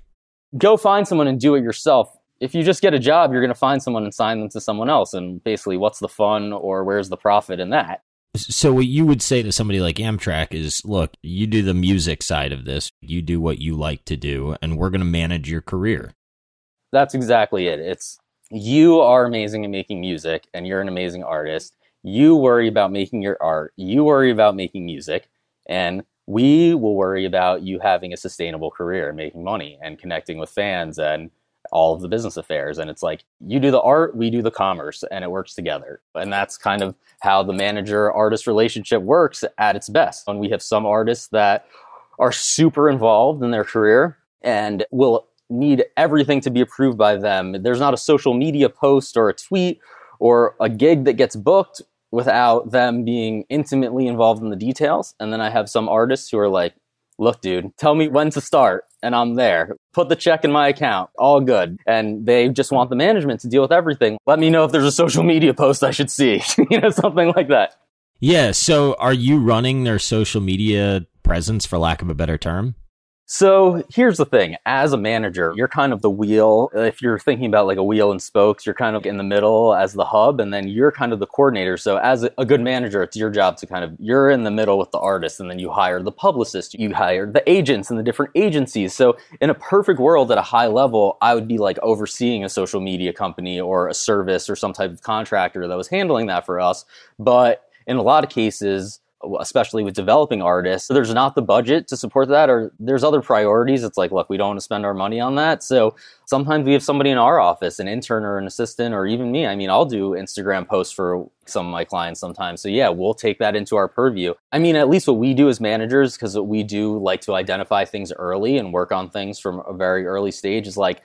Go find someone and do it yourself. If you just get a job, you're going to find someone and sign them to someone else. And basically, what's the fun or where's the profit in that? So what you would say to somebody like Amtrac is, look, you do the music side of this, you do what you like to do, and we're going to manage your career. That's exactly it. It's you are amazing at making music and you're an amazing artist. You worry about making your art, you worry about making music, and we will worry about you having a sustainable career and making money and connecting with fans and all of the business affairs. And it's like you do the art, we do the commerce, and it works together. And that's kind of how the manager artist relationship works at its best. When we have some artists that are super involved in their career and will need everything to be approved by them. There's not a social media post or a tweet or a gig that gets booked without them being intimately involved in the details. And then I have some artists who are like, look, dude, tell me when to start and I'm there. Put the check in my account. All good. And they just want the management to deal with everything. Let me know if there's a social media post I should see, you know, something like that. Yeah. So are you running their social media presence, for lack of a better term? So here's the thing. As a manager, you're kind of the wheel. If you're thinking about like a wheel and spokes, you're kind of in the middle as the hub, and then you're kind of the coordinator. So as a good manager, it's your job to kind of, you're in the middle with the artist, and then you hire the publicist, you hire the agents and the different agencies. So in a perfect world at a high level, I would be like overseeing a social media company or a service or some type of contractor that was handling that for us. But in a lot of cases, especially with developing artists. There's not the budget to support that, or there's other priorities. It's like, look, we don't want to spend our money on that. So sometimes we have somebody in our office, an intern or an assistant, or even me. I mean, I'll do Instagram posts for some of my clients sometimes. So yeah, we'll take that into our purview. I mean, at least what we do as managers, because we do like to identify things early and work on things from a very early stage, is like,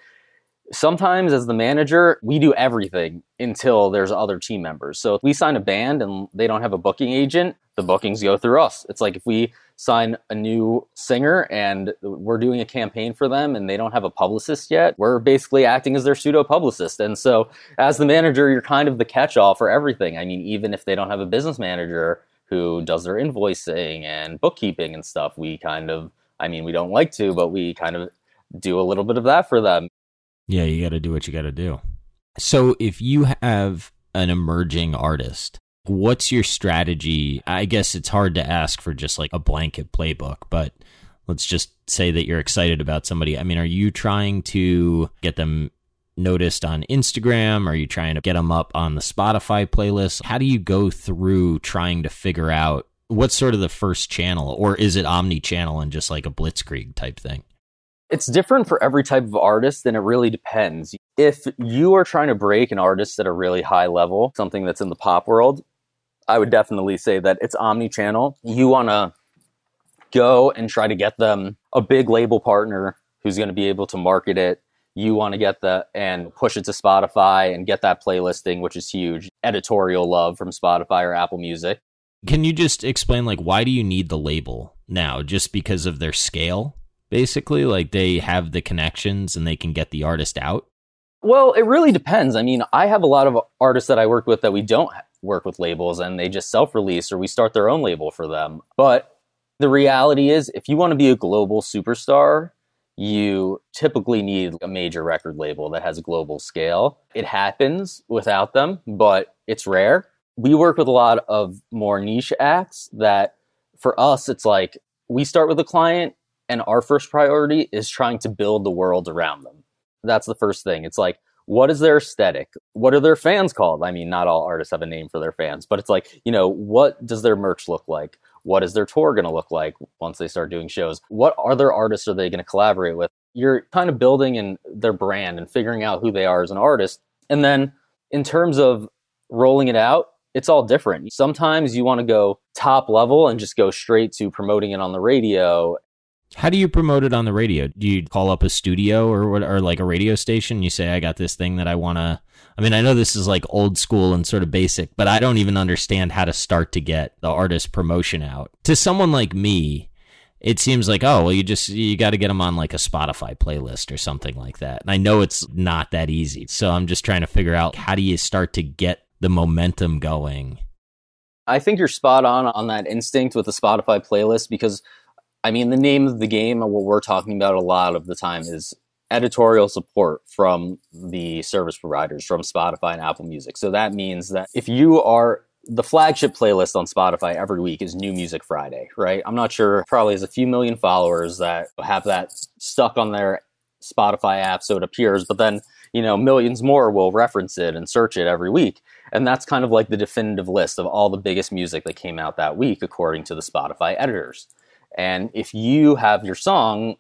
sometimes as the manager, we do everything until there's other team members. So if we sign a band and they don't have a booking agent, the bookings go through us. It's like if we sign a new singer and we're doing a campaign for them and they don't have a publicist yet, we're basically acting as their pseudo publicist. And so as the manager, you're kind of the catch all for everything. I mean, even if they don't have a business manager who does their invoicing and bookkeeping and stuff, we kind of, I mean, we don't like to, but we kind of do a little bit of that for them. Yeah, you got to do what you got to do. So if you have an emerging artist, what's your strategy? I guess it's hard to ask for just like a blanket playbook, but let's just say that you're excited about somebody. I mean, are you trying to get them noticed on Instagram? Are you trying to get them up on the Spotify playlist? How do you go through trying to figure out what's sort of the first channel, or is it omni channel and just like a blitzkrieg type thing? It's different for every type of artist, and it really depends. If you are trying to break an artist at a really high level, something that's in the pop world, I would definitely say that it's omni channel. You want to go and try to get them a big label partner who's going to be able to market it. You want to get the and push it to Spotify and get that playlisting, which is huge. Editorial love from Spotify or Apple Music. Can you just explain like why do you need the label now? Just because of their scale? Basically? Like they have the connections and they can get the artist out? Well, it really depends. I mean, I have a lot of artists that I work with that we don't work with labels and they just self release or we start their own label for them. But the reality is, if you want to be a global superstar, you typically need a major record label that has a global scale. It happens without them, but it's rare. We work with a lot of more niche acts that for us, it's like we start with a client and our first priority is trying to build the world around them. That's the first thing. It's like, what is their aesthetic? What are their fans called? I mean, not all artists have a name for their fans, but it's like, you know, what does their merch look like? What is their tour going to look like once they start doing shows? What other artists are they going to collaborate with? You're kind of building in their brand and figuring out who they are as an artist. And then in terms of rolling it out, it's all different. Sometimes you want to go top level and just go straight to promoting it on the radio how do you promote it on the radio? Do you call up a studio or what, or like a radio station? You say, I got this thing that I want to. I mean, I know this is like old school and sort of basic, but I don't even understand how to start to get the artist promotion out. To someone like me, it seems like, oh, well, you just, you got to get them on like a Spotify playlist or something like that. And I know it's not that easy. So I'm just trying to figure out how do you start to get the momentum going I think you're spot on on that instinct with the Spotify playlist because, I mean, the name of the game and what we're talking about a lot of the time is editorial support from the service providers, from Spotify and Apple Music. So that means that if you are the flagship playlist on Spotify every week is New Music Friday, right? I'm not sure, probably has a few million followers that have that stuck on their Spotify app so it appears, but then, you know, millions more will reference it and search it every week. And that's kind of like the definitive list of all the biggest music that came out that week, according to the Spotify editors. And if you have your song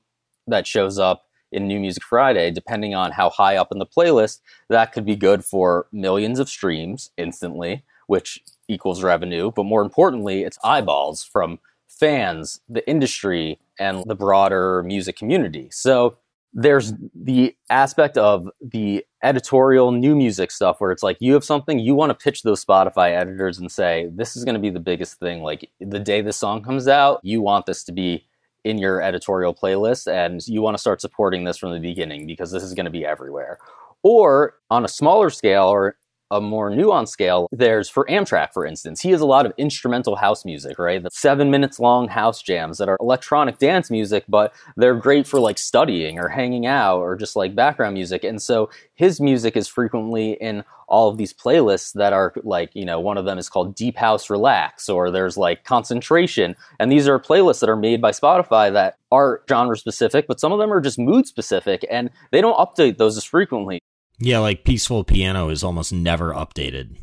that shows up in New Music Friday, depending on how high up in the playlist, that could be good for millions of streams instantly, which equals revenue. But more importantly, it's eyeballs from fans, the industry, and the broader music community. So there's the aspect of the editorial new music stuff where it's like you have something you want to pitch those Spotify editors and say this is going to be the biggest thing. Like the day this song comes out you want this to be in your editorial playlist and you want to start supporting this from the beginning because this is going to be everywhere. Or on a smaller scale or a more nuanced scale, there's for Amtrac, for instance, he has a lot of instrumental house music, right? The seven minutes long house jams that are electronic dance music, but they're great for like studying or hanging out or just like background music. And so his music is frequently in all of these playlists that are like, you know, one of them is called Deep House Relax or there's like Concentration. And these are playlists that are made by Spotify that are genre specific, but some of them are just mood specific and they don't update those as frequently. Yeah, like Peaceful Piano is almost never updated.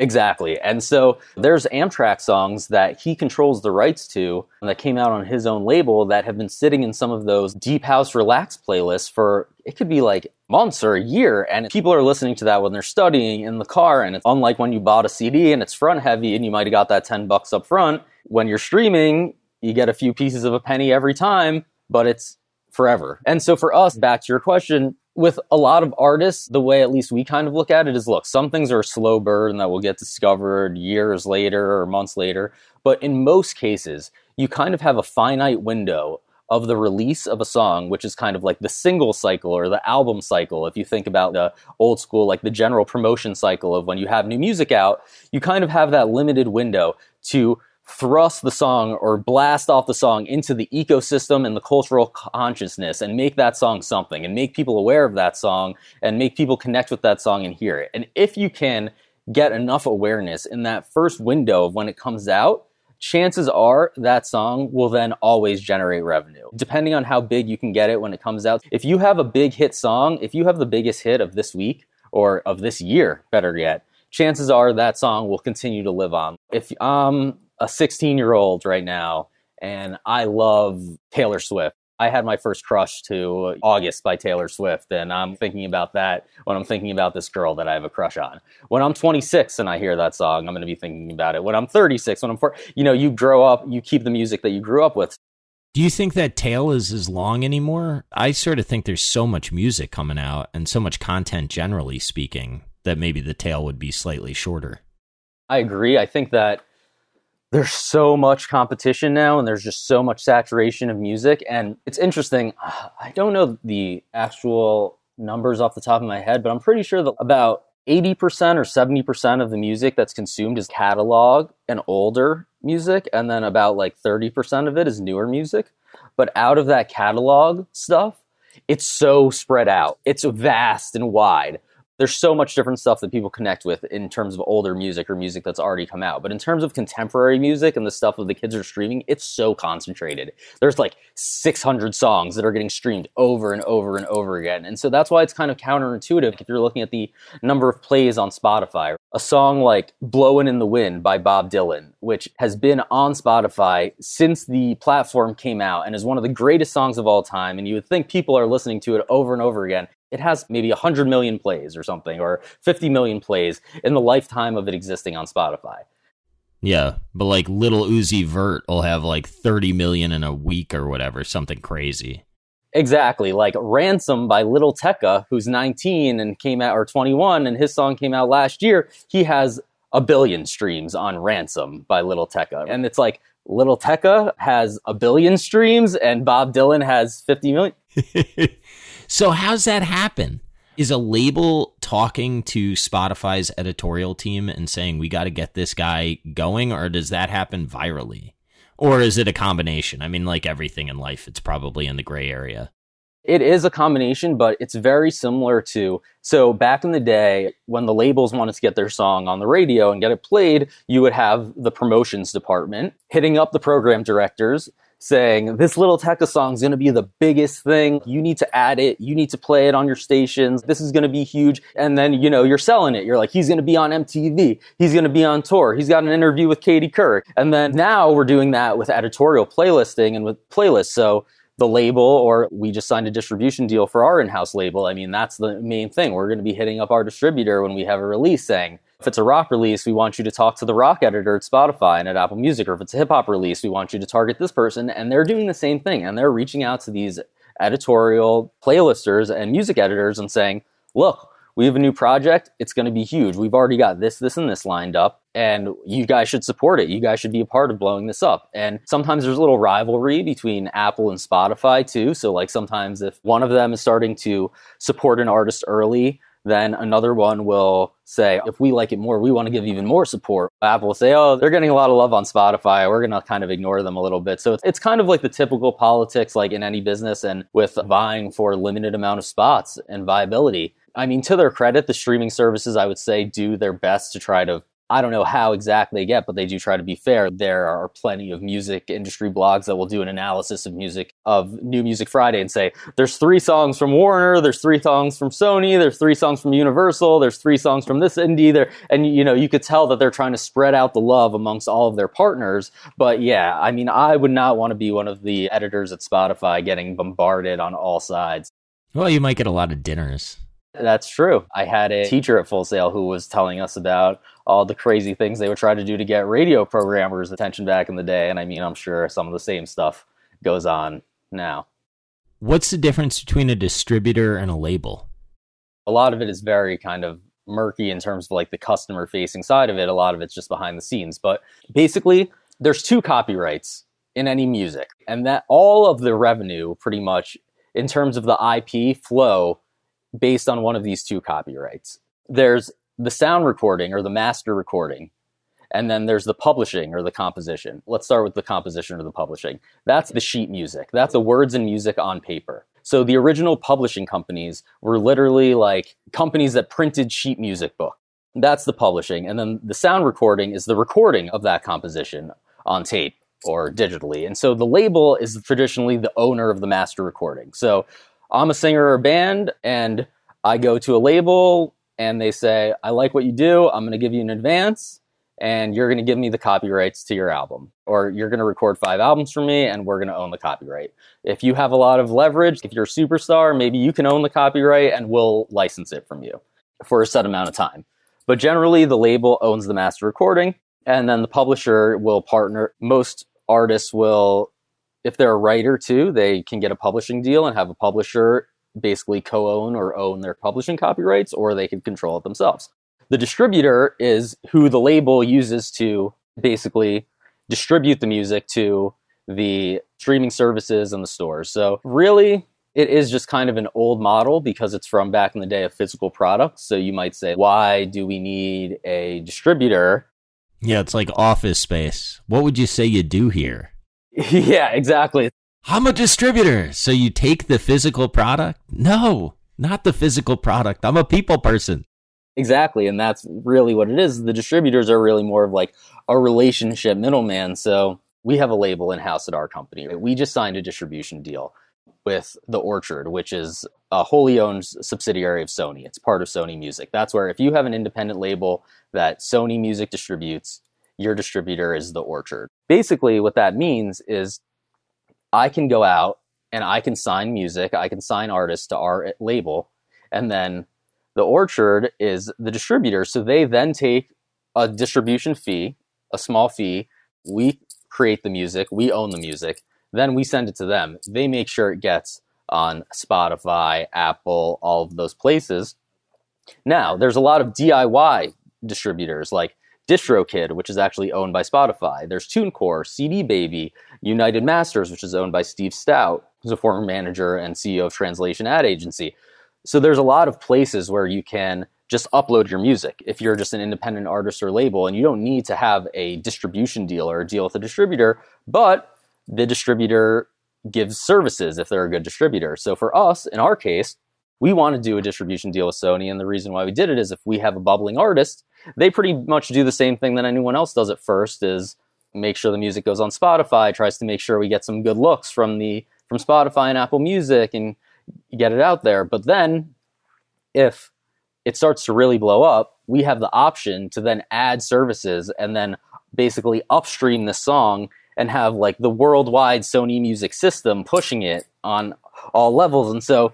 Exactly. And so there's Amtrac songs that he controls the rights to that came out on his own label that have been sitting in some of those deep house relax playlists for it could be like months or a year and people are listening to that when they're studying in the car and it's unlike when you bought a CD and it's front heavy and you might have got that 10 bucks up front when you're streaming you get a few pieces of a penny every time but it's forever. And so for us back to your question with a lot of artists, the way at least we kind of look at it is look, some things are a slow burn that will get discovered years later or months later. But in most cases, you kind of have a finite window of the release of a song, which is kind of like the single cycle or the album cycle. If you think about the old school, like the general promotion cycle of when you have new music out, you kind of have that limited window to thrust the song or blast off the song into the ecosystem and the cultural consciousness and make that song something and make people aware of that song and make people connect with that song and hear it. And if you can get enough awareness in that first window of when it comes out, chances are that song will then always generate revenue. Depending on how big you can get it when it comes out. If you have a big hit song, if you have the biggest hit of this week or of this year, better yet, chances are that song will continue to live on. If um a 16 year old right now, and I love Taylor Swift. I had my first crush to August by Taylor Swift, and I'm thinking about that when I'm thinking about this girl that I have a crush on. When I'm 26 and I hear that song, I'm going to be thinking about it. When I'm 36, when I'm 4, you know, you grow up, you keep the music that you grew up with. Do you think that tail is as long anymore? I sort of think there's so much music coming out and so much content, generally speaking, that maybe the tail would be slightly shorter. I agree. I think that there's so much competition now and there's just so much saturation of music and it's interesting i don't know the actual numbers off the top of my head but i'm pretty sure that about 80% or 70% of the music that's consumed is catalog and older music and then about like 30% of it is newer music. But out of that catalog stuff it's so spread out. It's vast and wide there's so much different stuff that people connect with in terms of older music or music that's already come out. But in terms of contemporary music and the stuff that the kids are streaming, it's so concentrated. There's like 600 songs that are getting streamed over and over and over again. And so that's why it's kind of counterintuitive if you're looking at the number of plays on Spotify. A song like Blowin' in the Wind by Bob Dylan, which has been on Spotify since the platform came out and is one of the greatest songs of all time. And you would think people are listening to it over and over again it has maybe 100 million plays or something, or 50 million plays in the lifetime of it existing on Spotify. Yeah, but like Lil Uzi Vert will have like 30 million in a week or whatever, something crazy. Exactly. Like Ransom by Lil Tecca, who's 19 and came out, or 21, and his song came out last year. He has a billion streams on Ransom by Lil Tecca. And it's like Lil Tecca has a billion streams and Bob Dylan has 50 million. So how's that happen? Is a label talking to Spotify's editorial team and saying, we got to get this guy going, or does that happen virally? Or is it a combination? I mean, like everything in life, it's probably in the gray area. It is a combination, but it's very similar to so back in the day when the labels wanted to get their song on the radio and get it played, you would have the promotions department hitting up the program directors saying this Lil Tecca song is going to be the biggest thing. You need to add it. You need to play it on your stations. This is going to be huge. And then, you know, you're selling it. You're like, he's going to be on MTV. He's going to be on tour. He's got an interview with Katie Couric. And then now we're doing that with editorial playlisting and with playlists. So the label or we just signed a distribution deal for our in-house label. I mean, that's the main thing. We're going to be hitting up our distributor when we have a release saying, if it's a rock release, we want you to talk to the rock editor at Spotify and at Apple Music. Or if it's a hip hop release, we want you to target this person. And they're doing the same thing. And they're reaching out to these editorial playlisters and music editors and saying, look, we have a new project. It's going to be huge. We've already got this, this, and this lined up, and you guys should support it. You guys should be a part of blowing this up. And sometimes there's a little rivalry between Apple and Spotify too. So, like, sometimes if one of them is starting to support an artist early, then another one will say, if we like it more, we want to give even more support. Apple will say, oh, they're getting a lot of love on Spotify. We're going to kind of ignore them a little bit. So it's, it's kind of like the typical politics, like in any business and with vying for limited amount of spots and viability. I mean, to their credit, the streaming services, I would say, do their best to try to I don't know how exactly they get, but they do try to be fair. There are plenty of music industry blogs that will do an analysis of music of New Music Friday and say there's three songs from Warner, there's three songs from Sony, there's three songs from Universal, there's three songs from this indie there, and you know you could tell that they're trying to spread out the love amongst all of their partners. But yeah, I mean, I would not want to be one of the editors at Spotify getting bombarded on all sides. Well, you might get a lot of dinners. That's true. I had a teacher at Full Sail who was telling us about all the crazy things they would try to do to get radio programmers' attention back in the day. And I mean, I'm sure some of the same stuff goes on now. What's the difference between a distributor and a label? A lot of it is very kind of murky in terms of like the customer facing side of it. A lot of it's just behind the scenes. But basically, there's two copyrights in any music, and that all of the revenue pretty much in terms of the IP flow based on one of these two copyrights. There's the sound recording or the master recording, and then there's the publishing or the composition. Let's start with the composition or the publishing. That's the sheet music. That's the words and music on paper. So the original publishing companies were literally like companies that printed sheet music book. That's the publishing. And then the sound recording is the recording of that composition on tape or digitally. And so the label is traditionally the owner of the master recording. So I'm a singer or band and I go to a label and they say, I like what you do. I'm going to give you an advance and you're going to give me the copyrights to your album. Or you're going to record five albums for me and we're going to own the copyright. If you have a lot of leverage, if you're a superstar, maybe you can own the copyright and we'll license it from you for a set amount of time. But generally, the label owns the master recording and then the publisher will partner. Most artists will if they're a writer too, they can get a publishing deal and have a publisher basically co-own or own their publishing copyrights, or they can control it themselves. The distributor is who the label uses to basically distribute the music to the streaming services and the stores. So really, it is just kind of an old model because it's from back in the day of physical products. So you might say, why do we need a distributor? Yeah, it's like office space. What would you say you do here? yeah, exactly. I'm a distributor. So you take the physical product? No, not the physical product. I'm a people person. Exactly. And that's really what it is. The distributors are really more of like a relationship middleman. So we have a label in house at our company. We just signed a distribution deal with The Orchard, which is a wholly owned subsidiary of Sony. It's part of Sony Music. That's where if you have an independent label that Sony Music distributes, your distributor is The Orchard. Basically, what that means is I can go out and I can sign music, I can sign artists to our label, and then the orchard is the distributor. So they then take a distribution fee, a small fee. We create the music, we own the music, then we send it to them. They make sure it gets on Spotify, Apple, all of those places. Now, there's a lot of DIY distributors like DistroKid, which is actually owned by Spotify. There's TuneCore, CD Baby, United Masters, which is owned by Steve Stoute, who's a former manager and CEO of Translation Ad Agency. So there's a lot of places where you can just upload your music if you're just an independent artist or label and you don't need to have a distribution deal or a deal with a distributor, but the distributor gives services if they're a good distributor. So for us, in our case, we want to do a distribution deal with Sony. And the reason why we did it is if we have a bubbling artist, they pretty much do the same thing that anyone else does at first is make sure the music goes on Spotify, tries to make sure we get some good looks from the from Spotify and Apple Music and get it out there. But then if it starts to really blow up, we have the option to then add services and then basically upstream the song and have like the worldwide Sony music system pushing it on all levels. And so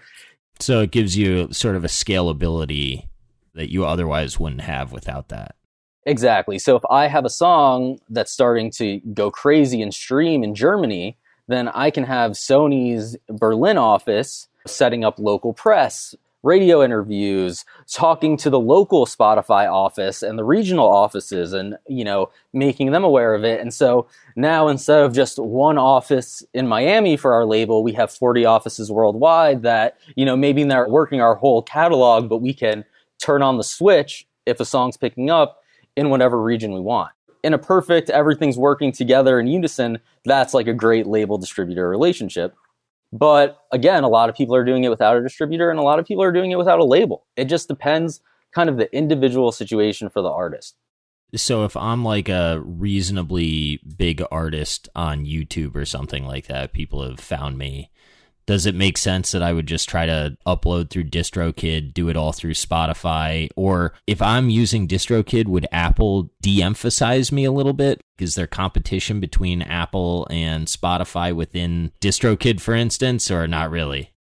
so it gives you sort of a scalability that you otherwise wouldn't have without that. Exactly. So if I have a song that's starting to go crazy and stream in Germany, then I can have Sony's Berlin office setting up local press, radio interviews, talking to the local Spotify office and the regional offices and, you know, making them aware of it. And so now instead of just one office in Miami for our label, we have 40 offices worldwide that, you know, maybe they're working our whole catalog, but we can turn on the switch if a song's picking up in whatever region we want. In a perfect, everything's working together in unison, that's like a great label distributor relationship. But again, a lot of people are doing it without a distributor and a lot of people are doing it without a label. It just depends kind of the individual situation for the artist. So if I'm like a reasonably big artist on YouTube or something like that, people have found me does it make sense that I would just try to upload through DistroKid, do it all through Spotify? Or if I'm using DistroKid, would Apple de emphasize me a little bit? Is there competition between Apple and Spotify within DistroKid, for instance, or not really?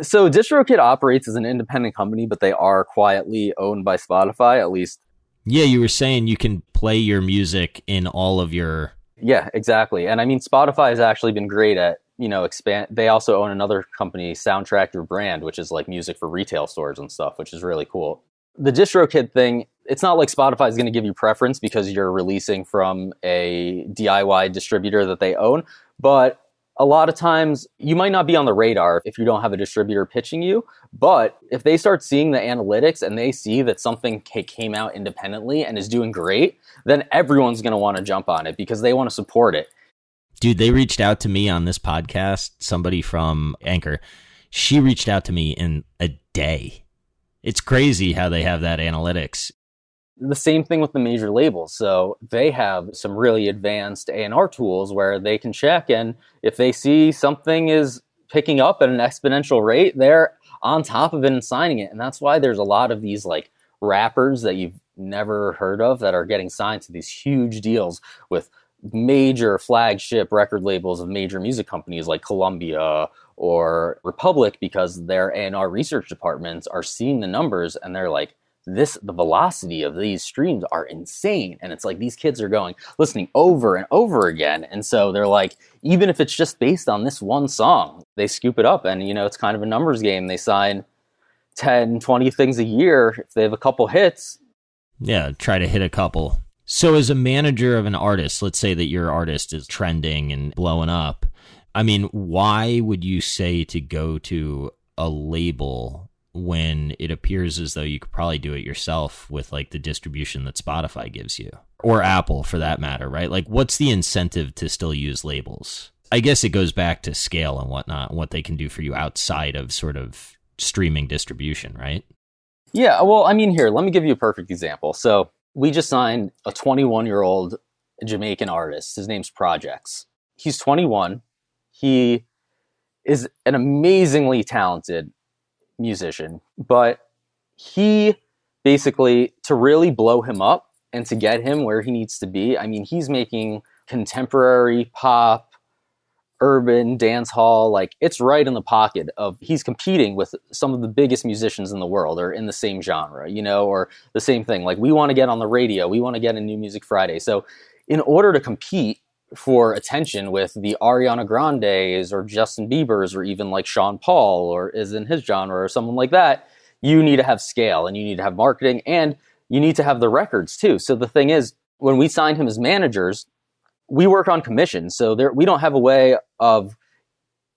So DistroKid operates as an independent company, but they are quietly owned by Spotify, at least. Yeah, you were saying you can play your music in all of your. Yeah, exactly. And I mean, Spotify has actually been great at you know expand they also own another company soundtrack your brand which is like music for retail stores and stuff which is really cool. The distrokid thing it's not like spotify is going to give you preference because you're releasing from a diy distributor that they own but a lot of times you might not be on the radar if you don't have a distributor pitching you but if they start seeing the analytics and they see that something came out independently and is doing great then everyone's going to want to jump on it because they want to support it Dude, they reached out to me on this podcast. Somebody from Anchor, she reached out to me in a day. It's crazy how they have that analytics. The same thing with the major labels. So they have some really advanced A&R tools where they can check and if they see something is picking up at an exponential rate, they're on top of it and signing it. And that's why there's a lot of these like rappers that you've never heard of that are getting signed to these huge deals with major flagship record labels of major music companies like Columbia or Republic because their A&R research departments are seeing the numbers and they're like this the velocity of these streams are insane. And it's like these kids are going listening over and over again. And so they're like even if it's just based on this one song they scoop it up. And you know it's kind of a numbers game. They sign 10 20 things a year. If they have a couple hits yeah try to hit a couple so, as a manager of an artist, let's say that your artist is trending and blowing up. I mean, why would you say to go to a label when it appears as though you could probably do it yourself with like the distribution that Spotify gives you or Apple for that matter, right? Like, what's the incentive to still use labels? I guess it goes back to scale and whatnot, what they can do for you outside of sort of streaming distribution, right? Yeah. Well, I mean, here, let me give you a perfect example. So, we just signed a 21 year old Jamaican artist. His name's Projexx. He's 21. He is an amazingly talented musician, but he basically, to really blow him up and to get him where he needs to be, I mean, he's making contemporary pop, urban dance hall like it's right in the pocket of he's competing with some of the biggest musicians in the world or in the same genre you know or the same thing. Like we want to get on the radio we want to get a new music friday. So in order to compete for attention with the ariana grandes or justin biebers or even like sean paul or is in his genre or someone like that you need to have scale and you need to have marketing and you need to have the records too. So the thing is when we signed him as managers we work on commission, so there we don't have a way of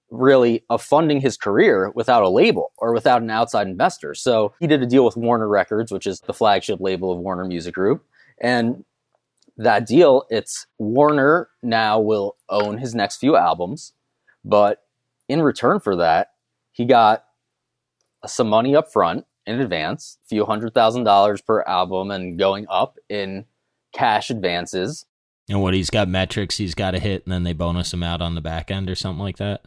really of funding his career without a label or without an outside investor. So he did a deal with Warner Records, which is the flagship label of Warner Music Group. And that deal, it's Warner now will own his next few albums, but in return for that, he got some money up front in advance, a few hundred thousand dollars per album and going up in cash advances. And what he's got metrics he's got to hit, and then they bonus him out on the back end or something like that.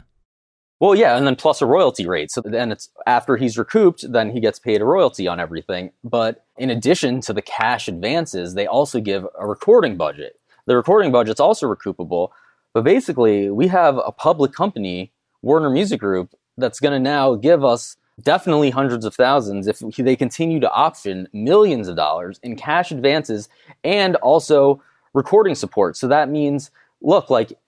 Well, yeah, and then plus a royalty rate. So then it's after he's recouped, then he gets paid a royalty on everything. But in addition to the cash advances, they also give a recording budget. The recording budget's also recoupable. But basically, we have a public company, Warner Music Group, that's going to now give us definitely hundreds of thousands if they continue to option millions of dollars in cash advances and also recording support. So that means, look, like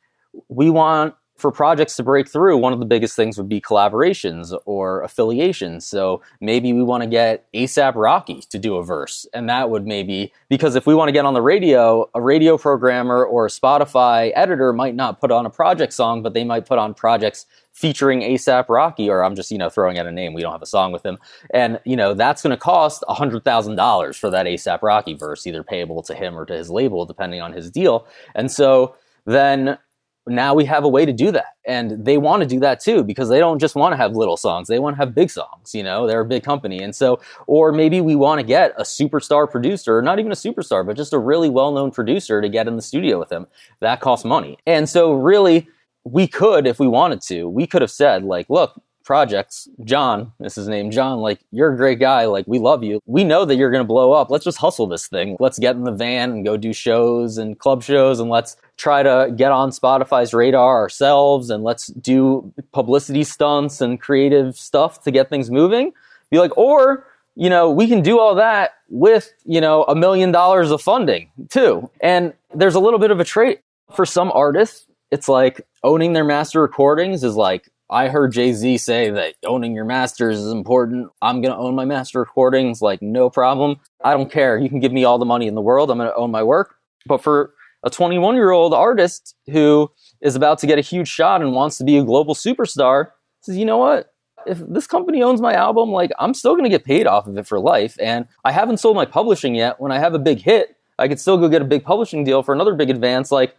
we want for Projexx to break through, one of the biggest things would be collaborations or affiliations. So maybe we want to get ASAP Rocky to do a verse. And that would maybe, because if we want to get on the radio, a radio programmer or a Spotify editor might not put on a project song, but they might put on Projexx featuring ASAP Rocky, or I'm just, you know, throwing out a name. We don't have a song with him. And, you know, that's going to cost $100,000 for that ASAP Rocky verse, either payable to him or to his label, depending on his deal. And so then now we have a way to do that. And they want to do that too because they don't just want to have little songs. They want to have big songs, you know, they're a big company. And so, or maybe we want to get a superstar producer, not even a superstar, but just a really well known producer to get in the studio with them. That costs money. And so, really, we could, if we wanted to, we could have said, like, look, Projexx, John, this is his name, John, like, you're a great guy. Like, we love you. We know that you're going to blow up. Let's just hustle this thing. Let's get in the van and go do shows and club shows and let's try to get on Spotify's radar ourselves and let's do publicity stunts and creative stuff to get things moving. Be like, or, you know, we can do all that with, you know, a million dollars of funding too. And there's a little bit of a trait for some artists. It's like owning their master recordings is like I heard Jay Z say that owning your masters is important. I'm going to own my master recordings, like, no problem. I don't care. You can give me all the money in the world. I'm going to own my work. But for a 21 year old artist who is about to get a huge shot and wants to be a global superstar says, you know what? If this company owns my album, like, I'm still going to get paid off of it for life. And I haven't sold my publishing yet. When I have a big hit, I could still go get a big publishing deal for another big advance. Like,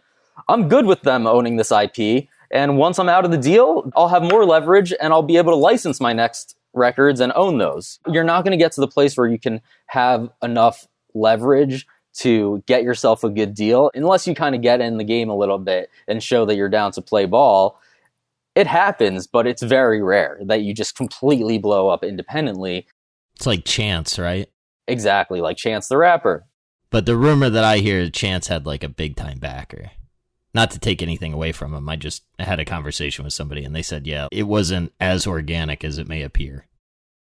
I'm good with them owning this IP. And once I'm out of the deal, I'll have more leverage and I'll be able to license my next records and own those. You're not going to get to the place where you can have enough leverage to get yourself a good deal unless you kind of get in the game a little bit and show that you're down to play ball. It happens, but it's very rare that you just completely blow up independently. It's like Chance, right? Exactly, like Chance the Rapper. But the rumor that I hear, Chance had like a big time backer not to take anything away from him, I just had a conversation with somebody and they said, yeah, it wasn't as organic as it may appear.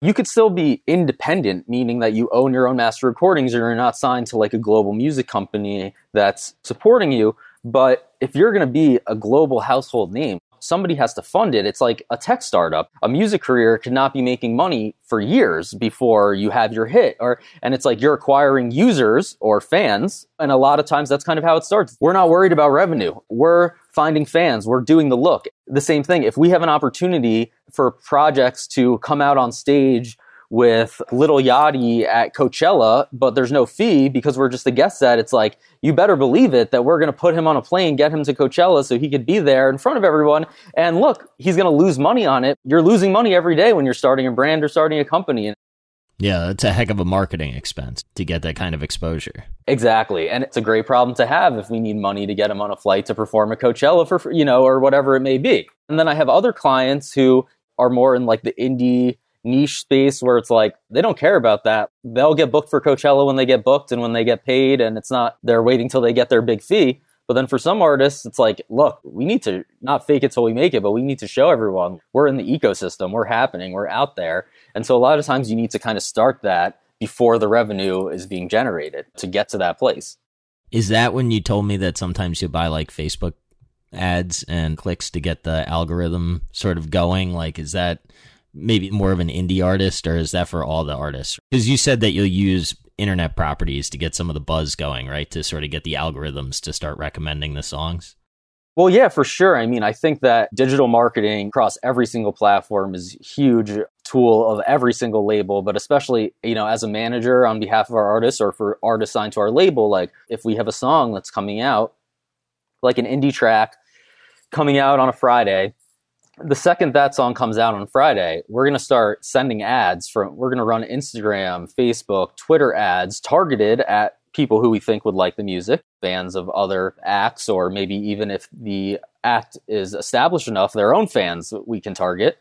You could still be independent, meaning that you own your own master recordings or you're not signed to like a global music company that's supporting you. But if you're going to be a global household name, somebody has to fund it. It's like a tech startup. A music career cannot be making money for years before you have your hit. Or and it's like you're acquiring users or fans. And a lot of times that's kind of how it starts. We're not worried about revenue. We're finding fans. We're doing the look. The same thing. If we have an opportunity for Projexx to come out on stage with Lil Yachty at Coachella, but there's no fee because we're just a guest set. It's like, you better believe it that we're going to put him on a plane, get him to Coachella so he could be there in front of everyone. And look, he's going to lose money on it. You're losing money every day when you're starting a brand or starting a company. Yeah, that's a heck of a marketing expense to get that kind of exposure. Exactly. And it's a great problem to have if we need money to get him on a flight to perform at Coachella for, you know, or whatever it may be. And then I have other clients who are more in like the indie niche space where it's like they don't care about that. They'll get booked for Coachella when they get booked and when they get paid, and it's not they're waiting till they get their big fee. But then for some artists, it's like, look, we need to not fake it till we make it, but we need to show everyone we're in the ecosystem, we're happening, we're out there. And so a lot of times you need to kind of start that before the revenue is being generated to get to that place. Is that when you told me that sometimes you buy like Facebook ads and clicks to get the algorithm sort of going? Like, is that maybe more of an indie artist, or is that for all the artists? Because you said that you'll use internet properties to get some of the buzz going, right? To sort of get the algorithms to start recommending the songs. Well, yeah, for sure. I mean, I think that digital marketing across every single platform is huge tool of every single label, but especially, you know, as a manager on behalf of our artists or for artists signed to our label, like if we have a song that's coming out, like an indie track coming out on a Friday, the second that song comes out on Friday, we're going to start sending ads from, we're going to run Instagram, Facebook, Twitter ads targeted at people who we think would like the music, fans of other acts, or maybe even if the act is established enough, their own fans we can target.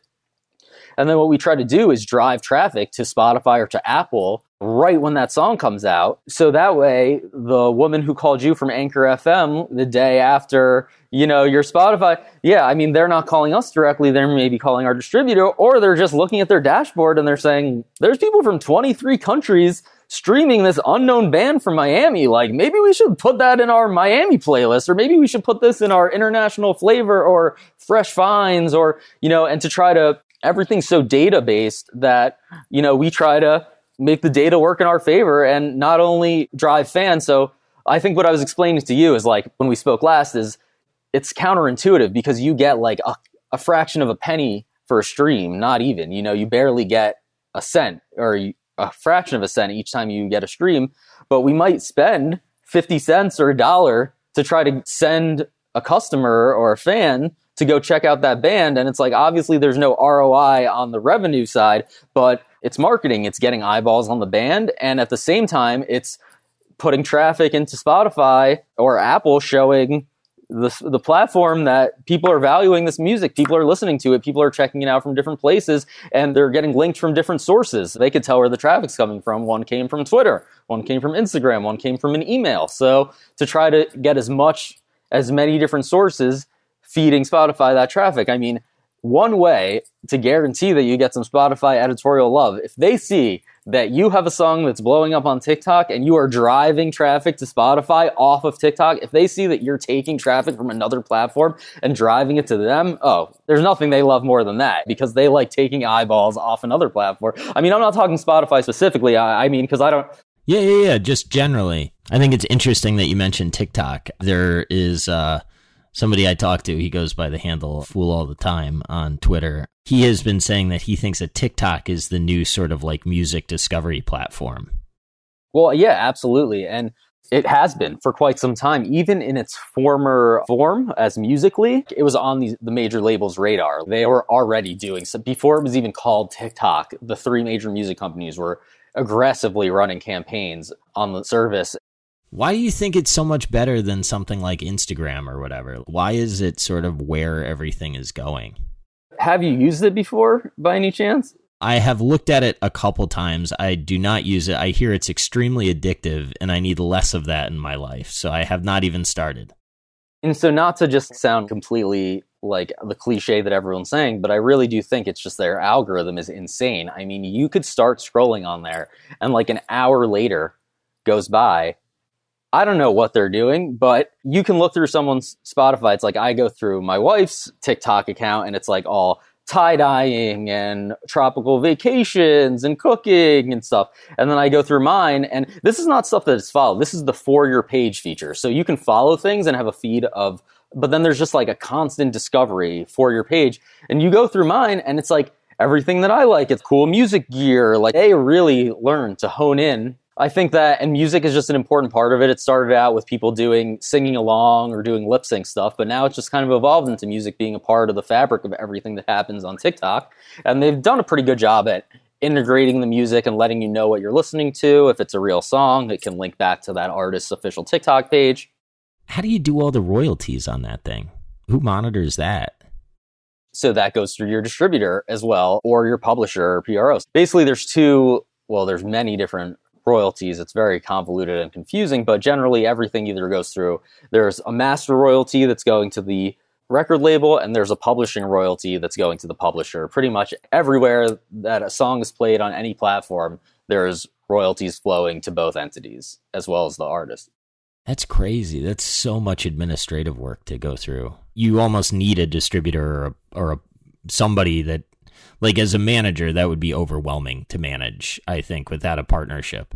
And then what we try to do is drive traffic to Spotify or to Apple right when that song comes out. So that way, the woman who called you from Anchor FM the day after, you know, your Spotify, yeah, I mean, they're not calling us directly. They're maybe calling our distributor, or they're just looking at their dashboard and they're saying, there's people from 23 countries streaming this unknown band from Miami. Like maybe we should put that in our Miami playlist, or maybe we should put this in our international flavor or fresh finds, or you know, and to try to everything's so data based that you know we try to make the data work in our favor and not only drive fans. So I think what I was explaining to you is like when we spoke last is it's counterintuitive because you get like a, a fraction of a penny for a stream, not even, you know, you barely get a cent or a fraction of a cent each time you get a stream, but we might spend 50 cents or a dollar to try to send a customer or a fan to go check out that band. And it's like, obviously, there's no ROI on the revenue side, but it's marketing, it's getting eyeballs on the band. And at the same time, it's putting traffic into Spotify or Apple showing the, the platform that people are valuing this music. People are listening to it. People are checking it out from different places and they're getting linked from different sources. They could tell where the traffic's coming from. One came from Twitter, one came from Instagram, one came from an email. So to try to get as much, as many different sources feeding Spotify that traffic. I mean, one way to guarantee that you get some Spotify editorial love, if they see that you have a song that's blowing up on TikTok and you are driving traffic to Spotify off of TikTok, if they see that you're taking traffic from another platform and driving it to them, oh, there's nothing they love more than that because they like taking eyeballs off another platform. I mean, I'm not talking Spotify specifically. I, I mean, because I don't. Yeah, yeah, yeah. Just generally, I think it's interesting that you mentioned TikTok. There is. Uh, somebody I talked to, he goes by the handle Fool All the Time on Twitter. He has been saying that he thinks that TikTok is the new sort of like music discovery platform. Well, yeah, absolutely. And it has been for quite some time, even in its former form as Musical.ly. It was on the, the major labels' radar. They were already doing so before it was even called TikTok. The three major music companies were aggressively running campaigns on the service why do you think it's so much better than something like Instagram or whatever? Why is it sort of where everything is going? Have you used it before by any chance? I have looked at it a couple times. I do not use it. I hear it's extremely addictive and I need less of that in my life. So I have not even started. And so, not to just sound completely like the cliche that everyone's saying, but I really do think it's just their algorithm is insane. I mean, you could start scrolling on there and like an hour later goes by I don't know what they're doing, but you can look through someone's Spotify. It's like I go through my wife's TikTok account and it's like all tie dyeing and tropical vacations and cooking and stuff. And then I go through mine, and this is not stuff that is followed. This is the for your page feature. So you can follow things and have a feed of, but then there's just like a constant discovery for your page. And you go through mine, and it's like everything that I like. It's cool music gear. Like they really learn to hone in I think that, and music is just an important part of it. It started out with people doing singing along or doing lip sync stuff, but now it's just kind of evolved into music being a part of the fabric of everything that happens on TikTok. And they've done a pretty good job at integrating the music and letting you know what you're listening to. If it's a real song, it can link back to that artist's official TikTok page. How do you do all the royalties on that thing? Who monitors that? So that goes through your distributor as well, or your publisher or PROs. Basically, there's two, well, there's many different royalties. It's very convoluted and confusing, but generally everything either goes through there's a master royalty that's going to the record label and there's a publishing royalty that's going to the publisher. Pretty much everywhere that a song is played on any platform, there's royalties flowing to both entities as well as the artist. That's crazy. That's so much administrative work to go through. You almost need a distributor or a, or a somebody that like as a manager, that would be overwhelming to manage, I think, without a partnership.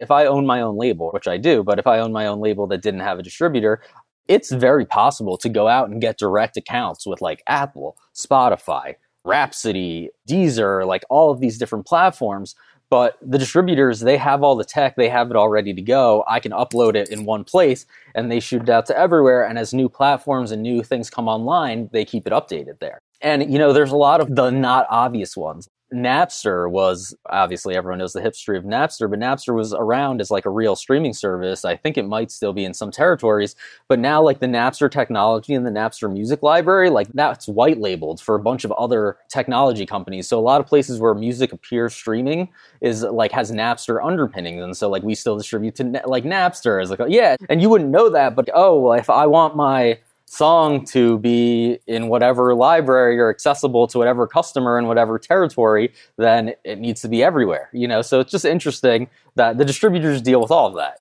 If I own my own label, which I do, but if I own my own label that didn't have a distributor, it's very possible to go out and get direct accounts with like Apple, Spotify, Rhapsody, Deezer, like all of these different platforms. But the distributors, they have all the tech, they have it all ready to go. I can upload it in one place and they shoot it out to everywhere. And as new platforms and new things come online, they keep it updated there. And, you know, there's a lot of the not obvious ones. Napster was obviously everyone knows the history of Napster, but Napster was around as like a real streaming service. I think it might still be in some territories, but now like the Napster technology and the Napster music library, like that's white labeled for a bunch of other technology companies. So a lot of places where music appears streaming is like has Napster underpinnings, and so like we still distribute to like Napster as like yeah, and you wouldn't know that, but oh well, if I want my song to be in whatever library or accessible to whatever customer in whatever territory, then it needs to be everywhere. You know, so it's just interesting that the distributors deal with all of that.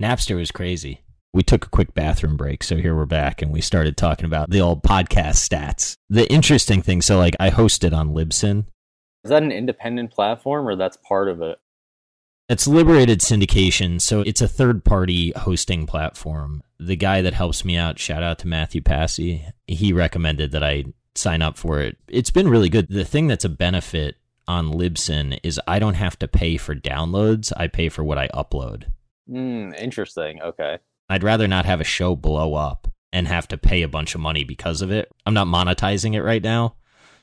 Napster was crazy. We took a quick bathroom break, so here we're back, and we started talking about the old podcast stats. The interesting thing, so like I hosted on Libsyn. Is that an independent platform, or that's part of it? It's Liberated Syndication, so it's a third party hosting platform. The guy that helps me out, shout out to Matthew Passy, he recommended that I sign up for it. It's been really good. The thing that's a benefit on Libsyn is I don't have to pay for downloads, I pay for what I upload. Hmm, interesting. Okay. I'd rather not have a show blow up and have to pay a bunch of money because of it. I'm not monetizing it right now.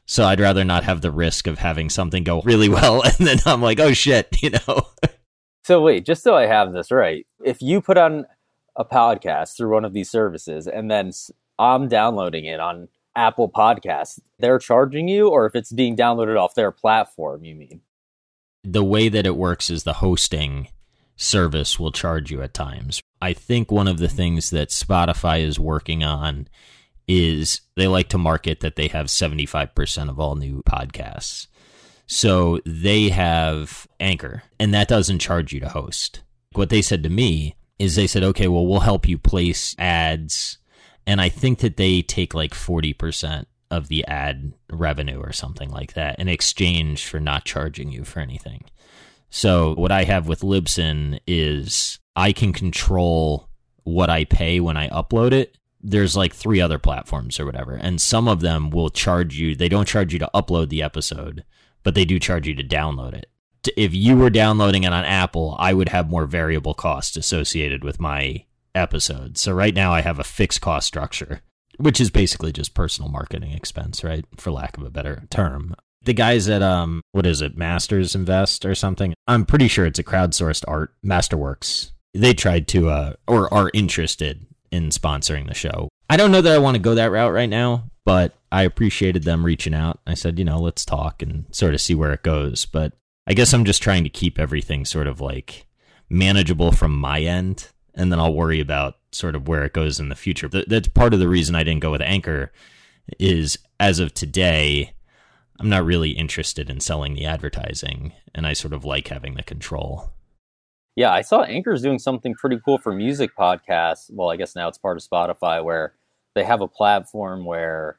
So I'd rather not have the risk of having something go really well and then I'm like, oh shit, you know. So wait, just so I have this right, if you put on a podcast through one of these services and then I'm downloading it on Apple Podcasts, they're charging you, or if it's being downloaded off their platform, you mean? The way that it works is the hosting service will charge you at times. I think one of the things that Spotify is working on is they like to market that they have 75% of all new podcasts. So they have Anchor, and that doesn't charge you to host. What they said to me is they said, okay, well, we'll help you place ads. And I think that they take like 40% of the ad revenue or something like that in exchange for not charging you for anything. So what I have with Libsyn is I can control what I pay when I upload it. There's like three other platforms or whatever, and some of them will charge you. They don't charge you to upload the episode but they do charge you to download it. If you were downloading it on Apple, I would have more variable costs associated with my episodes. So right now I have a fixed cost structure, which is basically just personal marketing expense, right? For lack of a better term. The guys at um what is it, Masters Invest or something? I'm pretty sure it's a crowdsourced art, Masterworks. They tried to uh or are interested in sponsoring the show. I don't know that I want to go that route right now, but I appreciated them reaching out. I said, you know, let's talk and sort of see where it goes. But I guess I'm just trying to keep everything sort of like manageable from my end, and then I'll worry about sort of where it goes in the future. That's part of the reason I didn't go with Anchor is as of today, I'm not really interested in selling the advertising, and I sort of like having the control. Yeah, I saw Anchor's doing something pretty cool for music podcasts. Well, I guess now it's part of Spotify where they have a platform where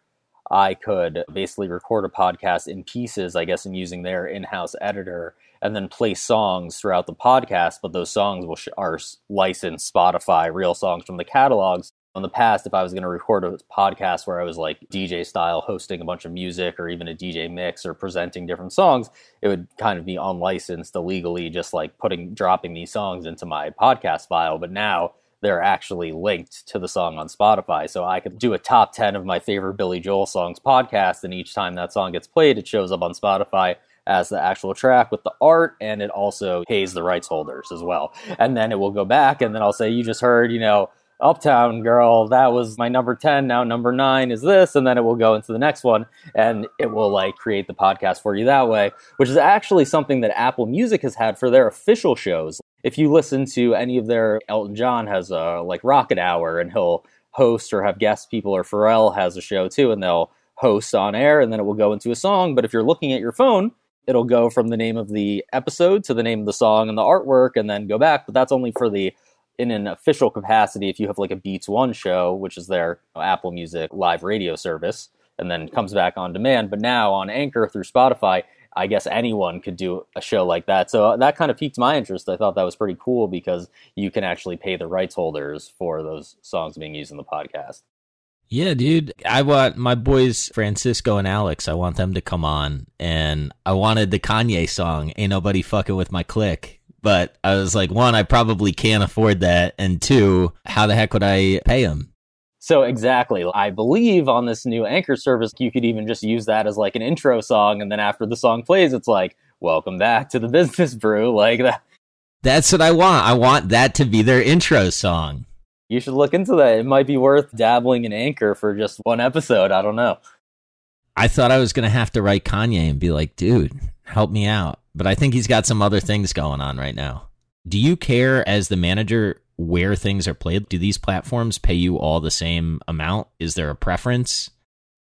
I could basically record a podcast in pieces, I guess, and using their in-house editor, and then play songs throughout the podcast. But those songs are licensed Spotify, real songs from the catalogs. In the past, if I was going to record a podcast where I was like DJ style, hosting a bunch of music, or even a DJ mix, or presenting different songs, it would kind of be unlicensed illegally, just like putting dropping these songs into my podcast file. But now they're actually linked to the song on Spotify. So I could do a top 10 of my favorite Billy Joel songs podcast, and each time that song gets played, it shows up on Spotify as the actual track with the art, and it also pays the rights holders as well. And then it will go back, and then I'll say, You just heard, you know, Uptown Girl, that was my number 10. Now number nine is this. And then it will go into the next one and it will like create the podcast for you that way, which is actually something that Apple Music has had for their official shows. If you listen to any of their, Elton John has a like Rocket Hour and he'll host or have guest people, or Pharrell has a show too, and they'll host on air and then it will go into a song. But if you're looking at your phone, it'll go from the name of the episode to the name of the song and the artwork and then go back. But that's only for the in an official capacity if you have like a Beats One show, which is their Apple Music live radio service, and then comes back on demand. But now on Anchor through Spotify, I guess anyone could do a show like that. So uh, that kind of piqued my interest. I thought that was pretty cool because you can actually pay the rights holders for those songs being used in the podcast. Yeah, dude. I want my boys Francisco and Alex. I want them to come on, and I wanted the Kanye song "Ain't Nobody Fucking with My Click." But I was like, one, I probably can't afford that, and two, how the heck would I pay them? So exactly, I believe on this new Anchor service, you could even just use that as like an intro song, and then after the song plays, it's like, "Welcome back to the Business Brew," like that. That's what I want. I want that to be their intro song you should look into that. It might be worth dabbling in Anchor for just one episode. I don't know. I thought I was going to have to write Kanye and be like, dude, help me out. But I think he's got some other things going on right now. Do you care as the manager where things are played? Do these platforms pay you all the same amount? Is there a preference?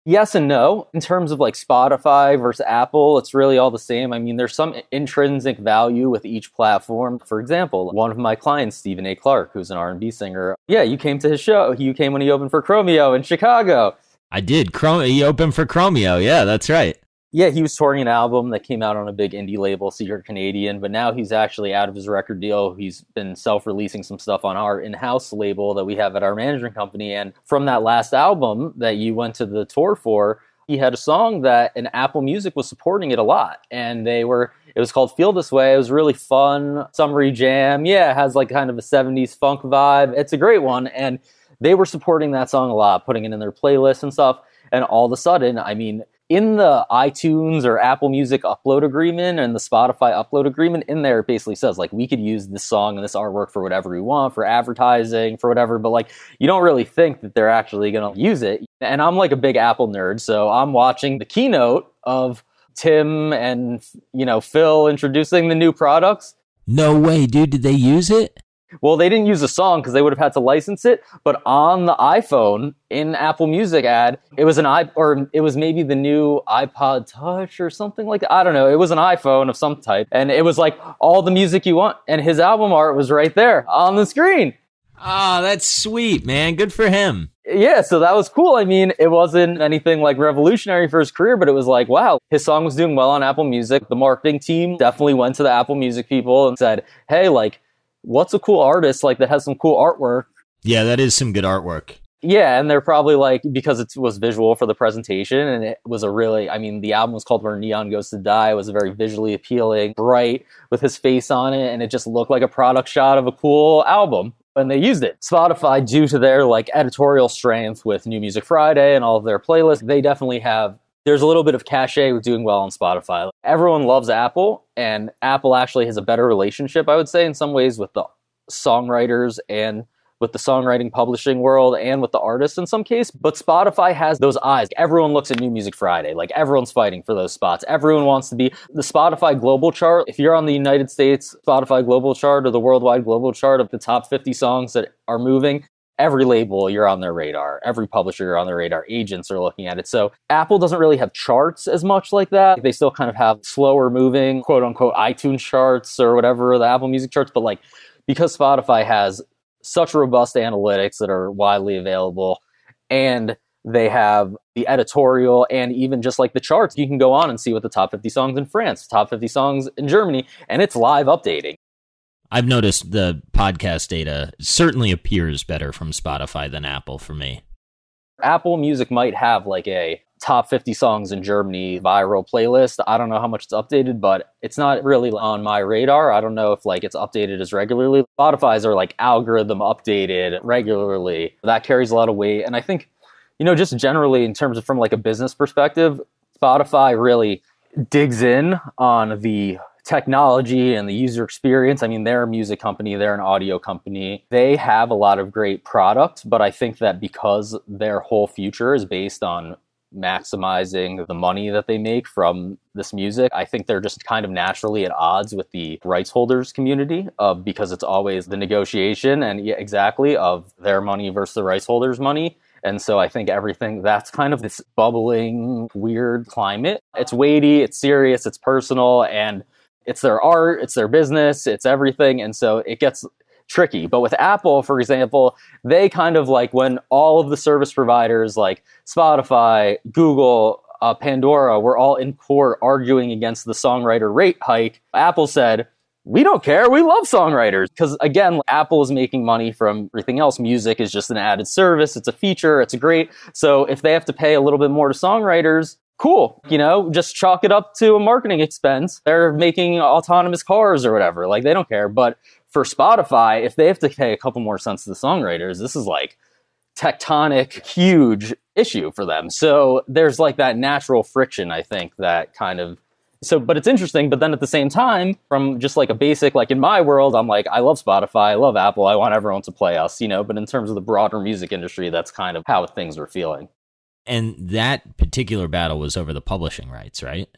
Yes and no. In terms of like Spotify versus Apple, it's really all the same. I mean, there's some intrinsic value with each platform. For example, one of my clients, Steven A. Clark, who's an R&B singer. Yeah, you came to his show. You came when he opened for Chromeo in Chicago. I did. Chrome he opened for Chromeo. Yeah, that's right yeah, he was touring an album that came out on a big indie label, Secret Canadian, but now he's actually out of his record deal. He's been self releasing some stuff on our in house label that we have at our management company. And from that last album that you went to the tour for, he had a song that and Apple Music was supporting it a lot. And they were, it was called Feel This Way. It was really fun, summery jam. Yeah, it has like kind of a 70s funk vibe. It's a great one. And they were supporting that song a lot, putting it in their playlist and stuff. And all of a sudden, I mean, in the iTunes or Apple Music upload agreement and the Spotify upload agreement, in there it basically says like we could use this song and this artwork for whatever we want, for advertising, for whatever, but like you don't really think that they're actually gonna use it. And I'm like a big Apple nerd, so I'm watching the keynote of Tim and you know Phil introducing the new products. No way, dude, did they use it? Well, they didn't use a song because they would have had to license it. But on the iPhone in Apple Music ad, it was an i or it was maybe the new iPod Touch or something like that. I don't know. It was an iPhone of some type, and it was like all the music you want, and his album art was right there on the screen. Ah, oh, that's sweet, man. Good for him. Yeah, so that was cool. I mean, it wasn't anything like revolutionary for his career, but it was like, wow, his song was doing well on Apple Music. The marketing team definitely went to the Apple Music people and said, hey, like, what's a cool artist like that has some cool artwork? Yeah, that is some good artwork. Yeah, and they're probably like because it was visual for the presentation, and it was a really, I mean, the album was called Where Neon Goes to Die. It was very visually appealing, bright with his face on it, and it just looked like a product shot of a cool album. And they used it. Spotify, due to their like editorial strength with New Music Friday and all of their playlists, they definitely have there's a little bit of cachet with doing well on Spotify. Everyone loves Apple, and Apple actually has a better relationship, I would say, in some ways with the songwriters and with the songwriting publishing world and with the artists in some case. But Spotify has those eyes. Everyone looks at New Music Friday. Like everyone's fighting for those spots. Everyone wants to be the Spotify global chart. If you're on the United States Spotify global chart or the worldwide global chart of the top 50 songs that are moving, every label you're on their radar every publisher you're on their radar agents are looking at it. So apple doesn't really have charts as much like that. They still kind of have slower moving quote unquote itunes charts or whatever the apple music charts but like because spotify has such robust analytics that are widely available and they have the editorial and even just like the charts you can go on and see what the top 50 songs in france top 50 songs in germany and it's live updating I've noticed the podcast data certainly appears better from Spotify than Apple for me. Apple Music might have like a top 50 songs in Germany viral playlist. I don't know how much it's updated, but it's not really on my radar. I don't know if like it's updated as regularly. Spotify's are like algorithm updated regularly. That carries a lot of weight. And I think, you know, just generally in terms of from like a business perspective, Spotify really digs in on the technology and the user experience. I mean, they're a music company, they're an audio company. They have a lot of great products, but I think that because their whole future is based on maximizing the money that they make from this music. I think they're just kind of naturally at odds with the rights holders community uh, because it's always the negotiation and yeah, exactly of their money versus the rights holders' money. And so I think everything that's kind of this bubbling, weird climate. It's weighty, it's serious, it's personal, and it's their art, it's their business, it's everything. And so it gets tricky. But with Apple, for example, they kind of like when all of the service providers like Spotify, Google, uh, Pandora were all in court arguing against the songwriter rate hike, Apple said, we don't care. We love songwriters. Because again, Apple is making money from everything else. Music is just an added service. It's a feature. It's great. So if they have to pay a little bit more to songwriters, cool. You know, just chalk it up to a marketing expense. They're making autonomous cars or whatever. Like they don't care. But for Spotify, if they have to pay a couple more cents to the songwriters, this is like tectonic, huge issue for them. So there's like that natural friction, I think, that kind of so but it's interesting but then at the same time from just like a basic like in my world i'm like i love spotify i love apple i want everyone to play us you know but in terms of the broader music industry that's kind of how things are feeling and that particular battle was over the publishing rights right?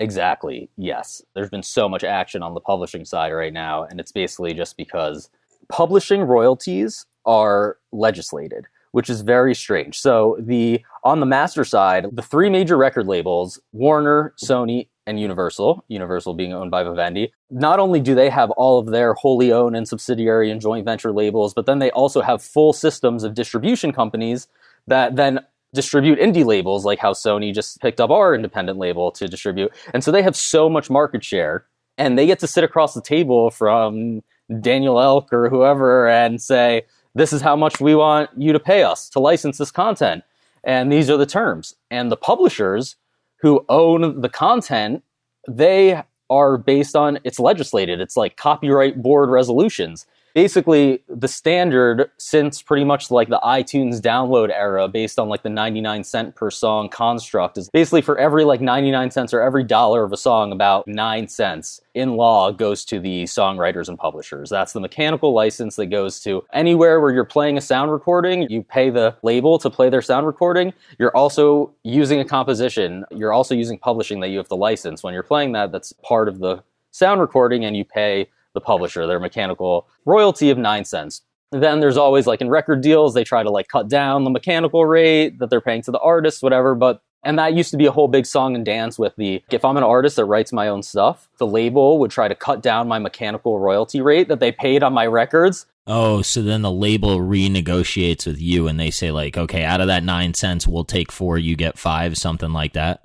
Exactly. Yes. There's been so much action on the publishing side right now and it's basically just because publishing royalties are legislated which is very strange. So the on the master side, the three major record labels, Warner, Sony, and Universal, Universal being owned by Vivendi, not only do they have all of their wholly owned and subsidiary and joint venture labels, but then they also have full systems of distribution companies that then distribute indie labels, like how Sony just picked up our independent label to distribute. And so they have so much market share, and they get to sit across the table from Daniel Ek or whoever and say, this is how much we want you to pay us to license this content. And these are the terms. And the publishers who own the content, they are based on it's legislated. It's like copyright board resolutions basically the standard since pretty much like the iTunes download era based on like the 99 cent per song construct is basically for every like 99 cents or every dollar of a song about 9 cents in law goes to the songwriters and publishers. That's the mechanical license that goes to anywhere where you're playing a sound recording, you pay the label to play their sound recording. You're also using a composition, you're also using publishing that you have to license. When you're playing that, that's part of the sound recording and you pay the publisher, their mechanical royalty of nine cents. Then there's always like in record deals, they try to like cut down the mechanical rate that they're paying to the artist, whatever. But and that used to be a whole big song and dance with the if I'm an artist that writes my own stuff, the label would try to cut down my mechanical royalty rate that they paid on my records. Oh, so then the label renegotiates with you and they say like, okay, out of that nine cents, we'll take four, you get five, something like that.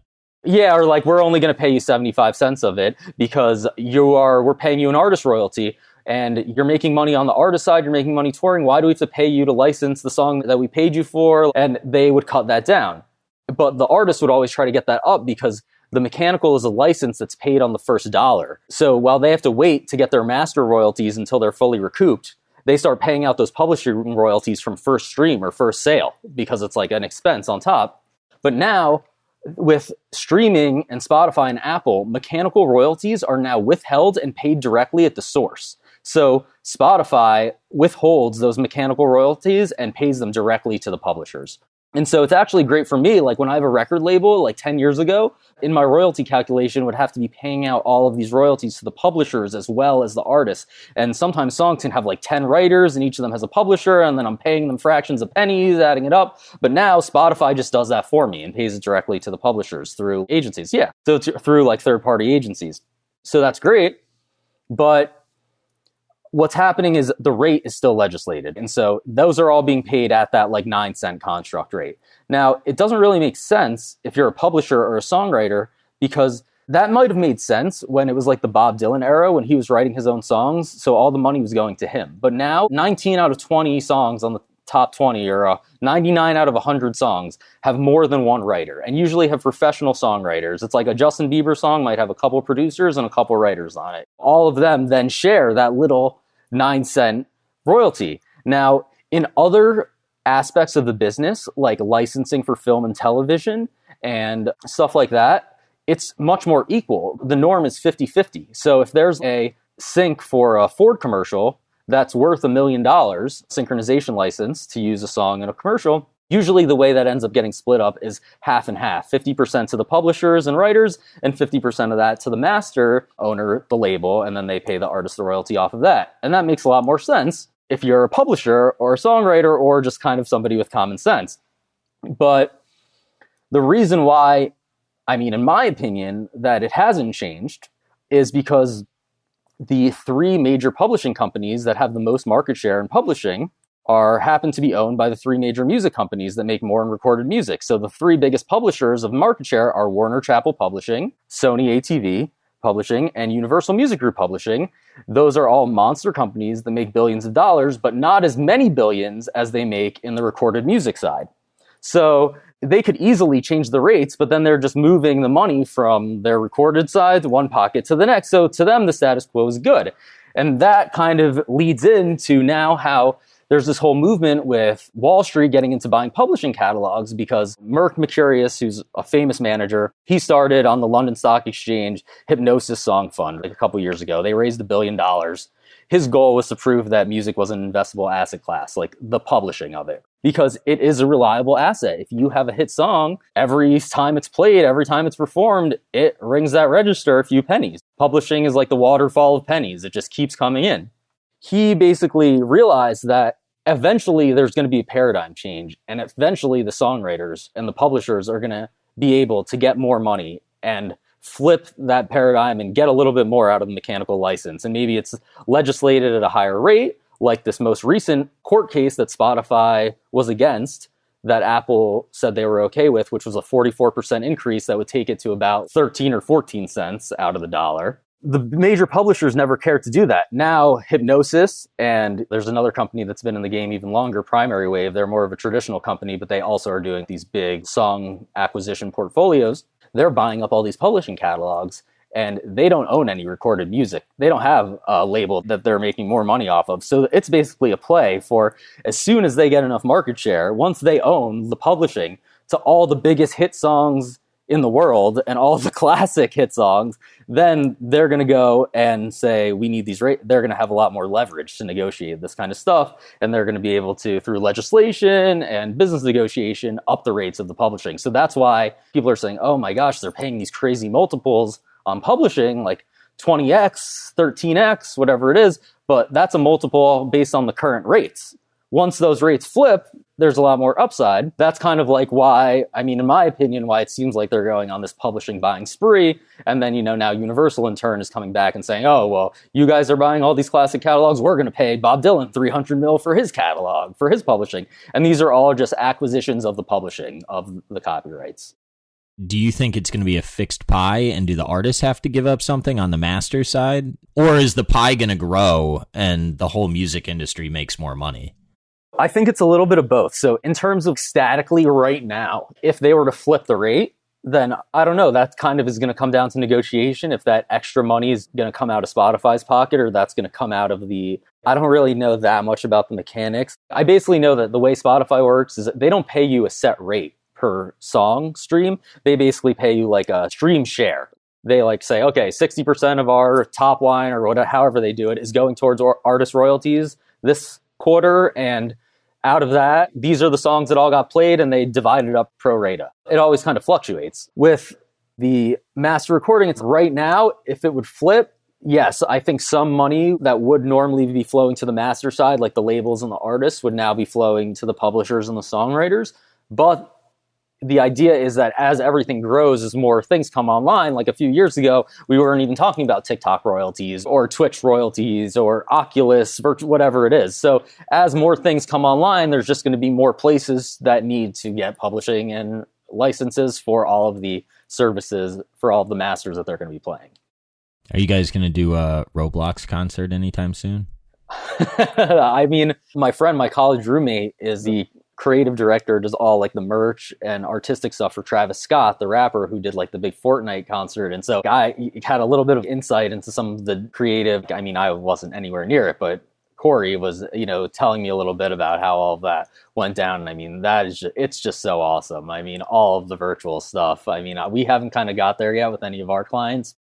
Yeah, or like we're only going to pay you 75 cents of it because you are we're paying you an artist royalty and you're making money on the artist side, you're making money touring. Why do we have to pay you to license the song that we paid you for? And they would cut that down. But the artist would always try to get that up because the mechanical is a license that's paid on the first dollar. So while they have to wait to get their master royalties until they're fully recouped, they start paying out those publishing royalties from first stream or first sale because it's like an expense on top. But now with streaming and Spotify and Apple, mechanical royalties are now withheld and paid directly at the source. So Spotify withholds those mechanical royalties and pays them directly to the publishers. And so it's actually great for me. Like when I have a record label, like 10 years ago, in my royalty calculation, would have to be paying out all of these royalties to the publishers as well as the artists. And sometimes songs can have like 10 writers and each of them has a publisher, and then I'm paying them fractions of pennies, adding it up. But now Spotify just does that for me and pays it directly to the publishers through agencies. Yeah. So through like third party agencies. So that's great. But what's happening is the rate is still legislated. And so those are all being paid at that like nine cent construct rate. Now, it doesn't really make sense if you're a publisher or a songwriter because that might have made sense when it was like the Bob Dylan era when he was writing his own songs. So all the money was going to him. But now, 19 out of 20 songs on the top 20 or uh, 99 out of 100 songs have more than one writer and usually have professional songwriters. It's like a Justin Bieber song might have a couple producers and a couple writers on it. All of them then share that little nine cent royalty. Now, in other aspects of the business, like licensing for film and television and stuff like that, it's much more equal. The norm is 50 50. So if there's a sync for a Ford commercial that's worth a million dollars, synchronization license to use a song in a commercial, Usually, the way that ends up getting split up is half and half 50% to the publishers and writers, and 50% of that to the master owner, the label, and then they pay the artist the royalty off of that. And that makes a lot more sense if you're a publisher or a songwriter or just kind of somebody with common sense. But the reason why, I mean, in my opinion, that it hasn't changed is because the three major publishing companies that have the most market share in publishing are happen to be owned by the three major music companies that make more and recorded music. So the three biggest publishers of market share are Warner Chappell Publishing, Sony ATV Publishing, and Universal Music Group Publishing. Those are all monster companies that make billions of dollars, but not as many billions as they make in the recorded music side. So they could easily change the rates, but then they're just moving the money from their recorded side to one pocket to the next. So to them, the status quo is good. And that kind of leads into now how there's this whole movement with Wall Street getting into buying publishing catalogs because Merck Mercuriadis, who's a famous manager, he started on the London Stock Exchange Hipgnosis Song Fund like a couple years ago. They raised a billion dollars. His goal was to prove that music was an investable asset class, like the publishing of it, because it is a reliable asset. If you have a hit song, every time it's played, every time it's performed, it rings that register a few pennies. Publishing is like the waterfall of pennies, it just keeps coming in. He basically realized that eventually there's going to be a paradigm change and eventually the songwriters and the publishers are going to be able to get more money and flip that paradigm and get a little bit more out of the mechanical license. And maybe it's legislated at a higher rate like this most recent court case that Spotify was against that Apple said they were okay with which was a 44% increase that would take it to about 13 or 14 cents out of the dollar the major publishers never cared to do that. Now, Hipgnosis, and there's another company that's been in the game even longer, Primary Wave. They're more of a traditional company, but they also are doing these big song acquisition portfolios. They're buying up all these publishing catalogs, and they don't own any recorded music. They don't have a label that they're making more money off of. So it's basically a play for as soon as they get enough market share, once they own the publishing to all the biggest hit songs in the world and all the classic hit songs, then they're going to go and say, we need these rates. They're going to have a lot more leverage to negotiate this kind of stuff. And they're going to be able to, through legislation and business negotiation, up the rates of the publishing. So that's why people are saying, oh my gosh, they're paying these crazy multiples on publishing, like 20x, 13x, whatever it is. But that's a multiple based on the current rates. Once those rates flip, there's a lot more upside. That's kind of like why, I mean, in my opinion, why it seems like they're going on this publishing buying spree. And then, you know, now Universal in turn is coming back and saying, oh, well, you guys are buying all these classic catalogs. We're going to pay Bob Dylan 300 mil for his catalog, for his publishing. And these are all just acquisitions of the publishing of the copyrights. Do you think it's going to be a fixed pie and do the artists have to give up something on the master side? Or is the pie going to grow and the whole music industry makes more money? I think it's a little bit of both. So, in terms of statically right now, if they were to flip the rate, then I don't know. That kind of is going to come down to negotiation. If that extra money is going to come out of Spotify's pocket or that's going to come out of the. I don't really know that much about the mechanics. I basically know that the way Spotify works is they don't pay you a set rate per song stream. They basically pay you like a stream share. They like say, okay, 60% of our top line or whatever, however they do it is going towards artist royalties this quarter. And out of that, these are the songs that all got played and they divided up pro rata. It always kind of fluctuates. With the master recording, it's right now, if it would flip, yes, I think some money that would normally be flowing to the master side, like the labels and the artists, would now be flowing to the publishers and the songwriters. But the idea is that as everything grows, as more things come online, like a few years ago, we weren't even talking about TikTok royalties or Twitch royalties or Oculus, whatever it is. So as more things come online, there's just going to be more places that need to get publishing and licenses for all of the services for all of the masters that they're going to be playing. Are you guys going to do a Roblox concert anytime soon? I mean, my friend, my college roommate, is the creative director does all like the merch and artistic stuff for Travis Scott, the rapper who did like the big Fortnite concert. And so I had a little bit of insight into some of the creative. I mean, I wasn't anywhere near it, but Corey was, you know, telling me a little bit about how all of that went down. And I mean, that is, just, it's just so awesome. I mean, all of the virtual stuff. I mean, uh, we haven't kind of got there yet with any of our clients.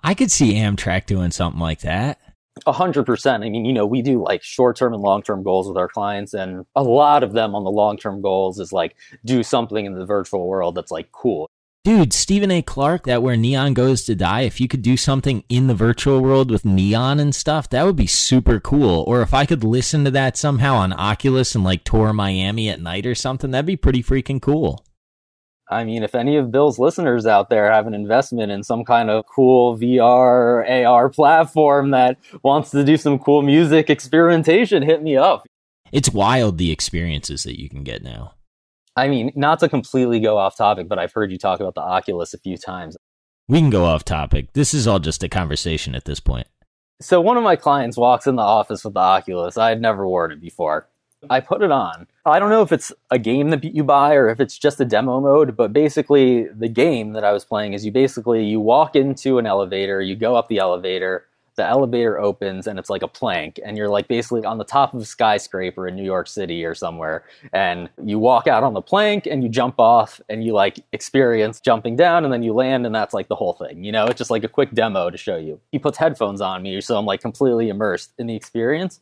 I could see Amtrac doing something like that. A hundred percent. I mean, you know, we do like short term and long term goals with our clients, and a lot of them on the long term goals is like do something in the virtual world that's like cool. Dude, Steven A. Clark, that where neon goes to die, if you could do something in the virtual world with neon and stuff, that would be super cool. Or if I could listen to that somehow on Oculus and like tour Miami at night or something, that'd be pretty freaking cool. I mean, if any of Bill's listeners out there have an investment in some kind of cool VR, AR platform that wants to do some cool music experimentation, hit me up. It's wild the experiences that you can get now. I mean, not to completely go off topic, but I've heard you talk about the Oculus a few times. We can go off topic. This is all just a conversation at this point. So one of my clients walks in the office with the Oculus. I had never worn it before. I put it on. I don't know if it's a game that you buy or if it's just a demo mode, but basically the game that I was playing is you basically you walk into an elevator, you go up the elevator, the elevator opens and it's like a plank and you're like basically on the top of a skyscraper in New York City or somewhere and you walk out on the plank and you jump off and you like experience jumping down and then you land and that's like the whole thing you know? It's just like a quick demo to show you. He puts headphones on me so I'm like completely immersed in the experience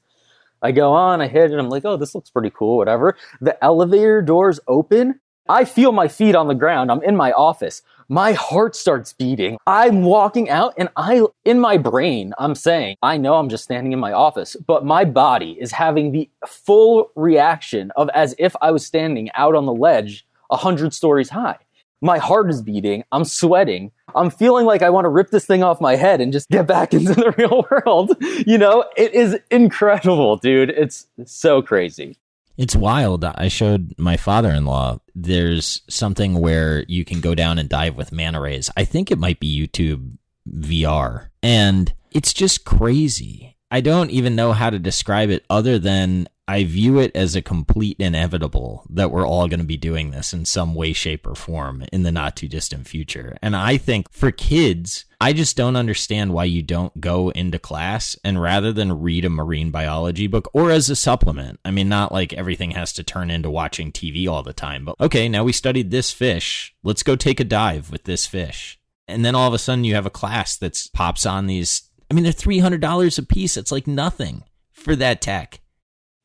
I go on I hit it I'm like oh this looks pretty cool whatever the elevator doors open I feel my feet on the ground. I'm in my office. My heart starts beating. I'm walking out and I, in my brain, I'm saying, I know I'm just standing in my office, but my body is having the full reaction of as if I was standing out on the ledge a hundred stories high. My heart is beating. I'm sweating. I'm feeling like I want to rip this thing off my head and just get back into the real world. You know, it is incredible, dude. It's so crazy. It's wild. I showed my father in law. There's something where you can go down and dive with manta rays. I think it might be YouTube VR. And it's just crazy. I don't even know how to describe it other than I view it as a complete inevitable that we're all going to be doing this in some way, shape, or form in the not too distant future. And I think for kids, I just don't understand why you don't go into class and rather than read a marine biology book or as a supplement, I mean, not like everything has to turn into watching TV all the time, but okay, now we studied this fish. Let's go take a dive with this fish. And then all of a sudden you have a class that pops on these. I mean, they're $300 a piece. It's like nothing for that tech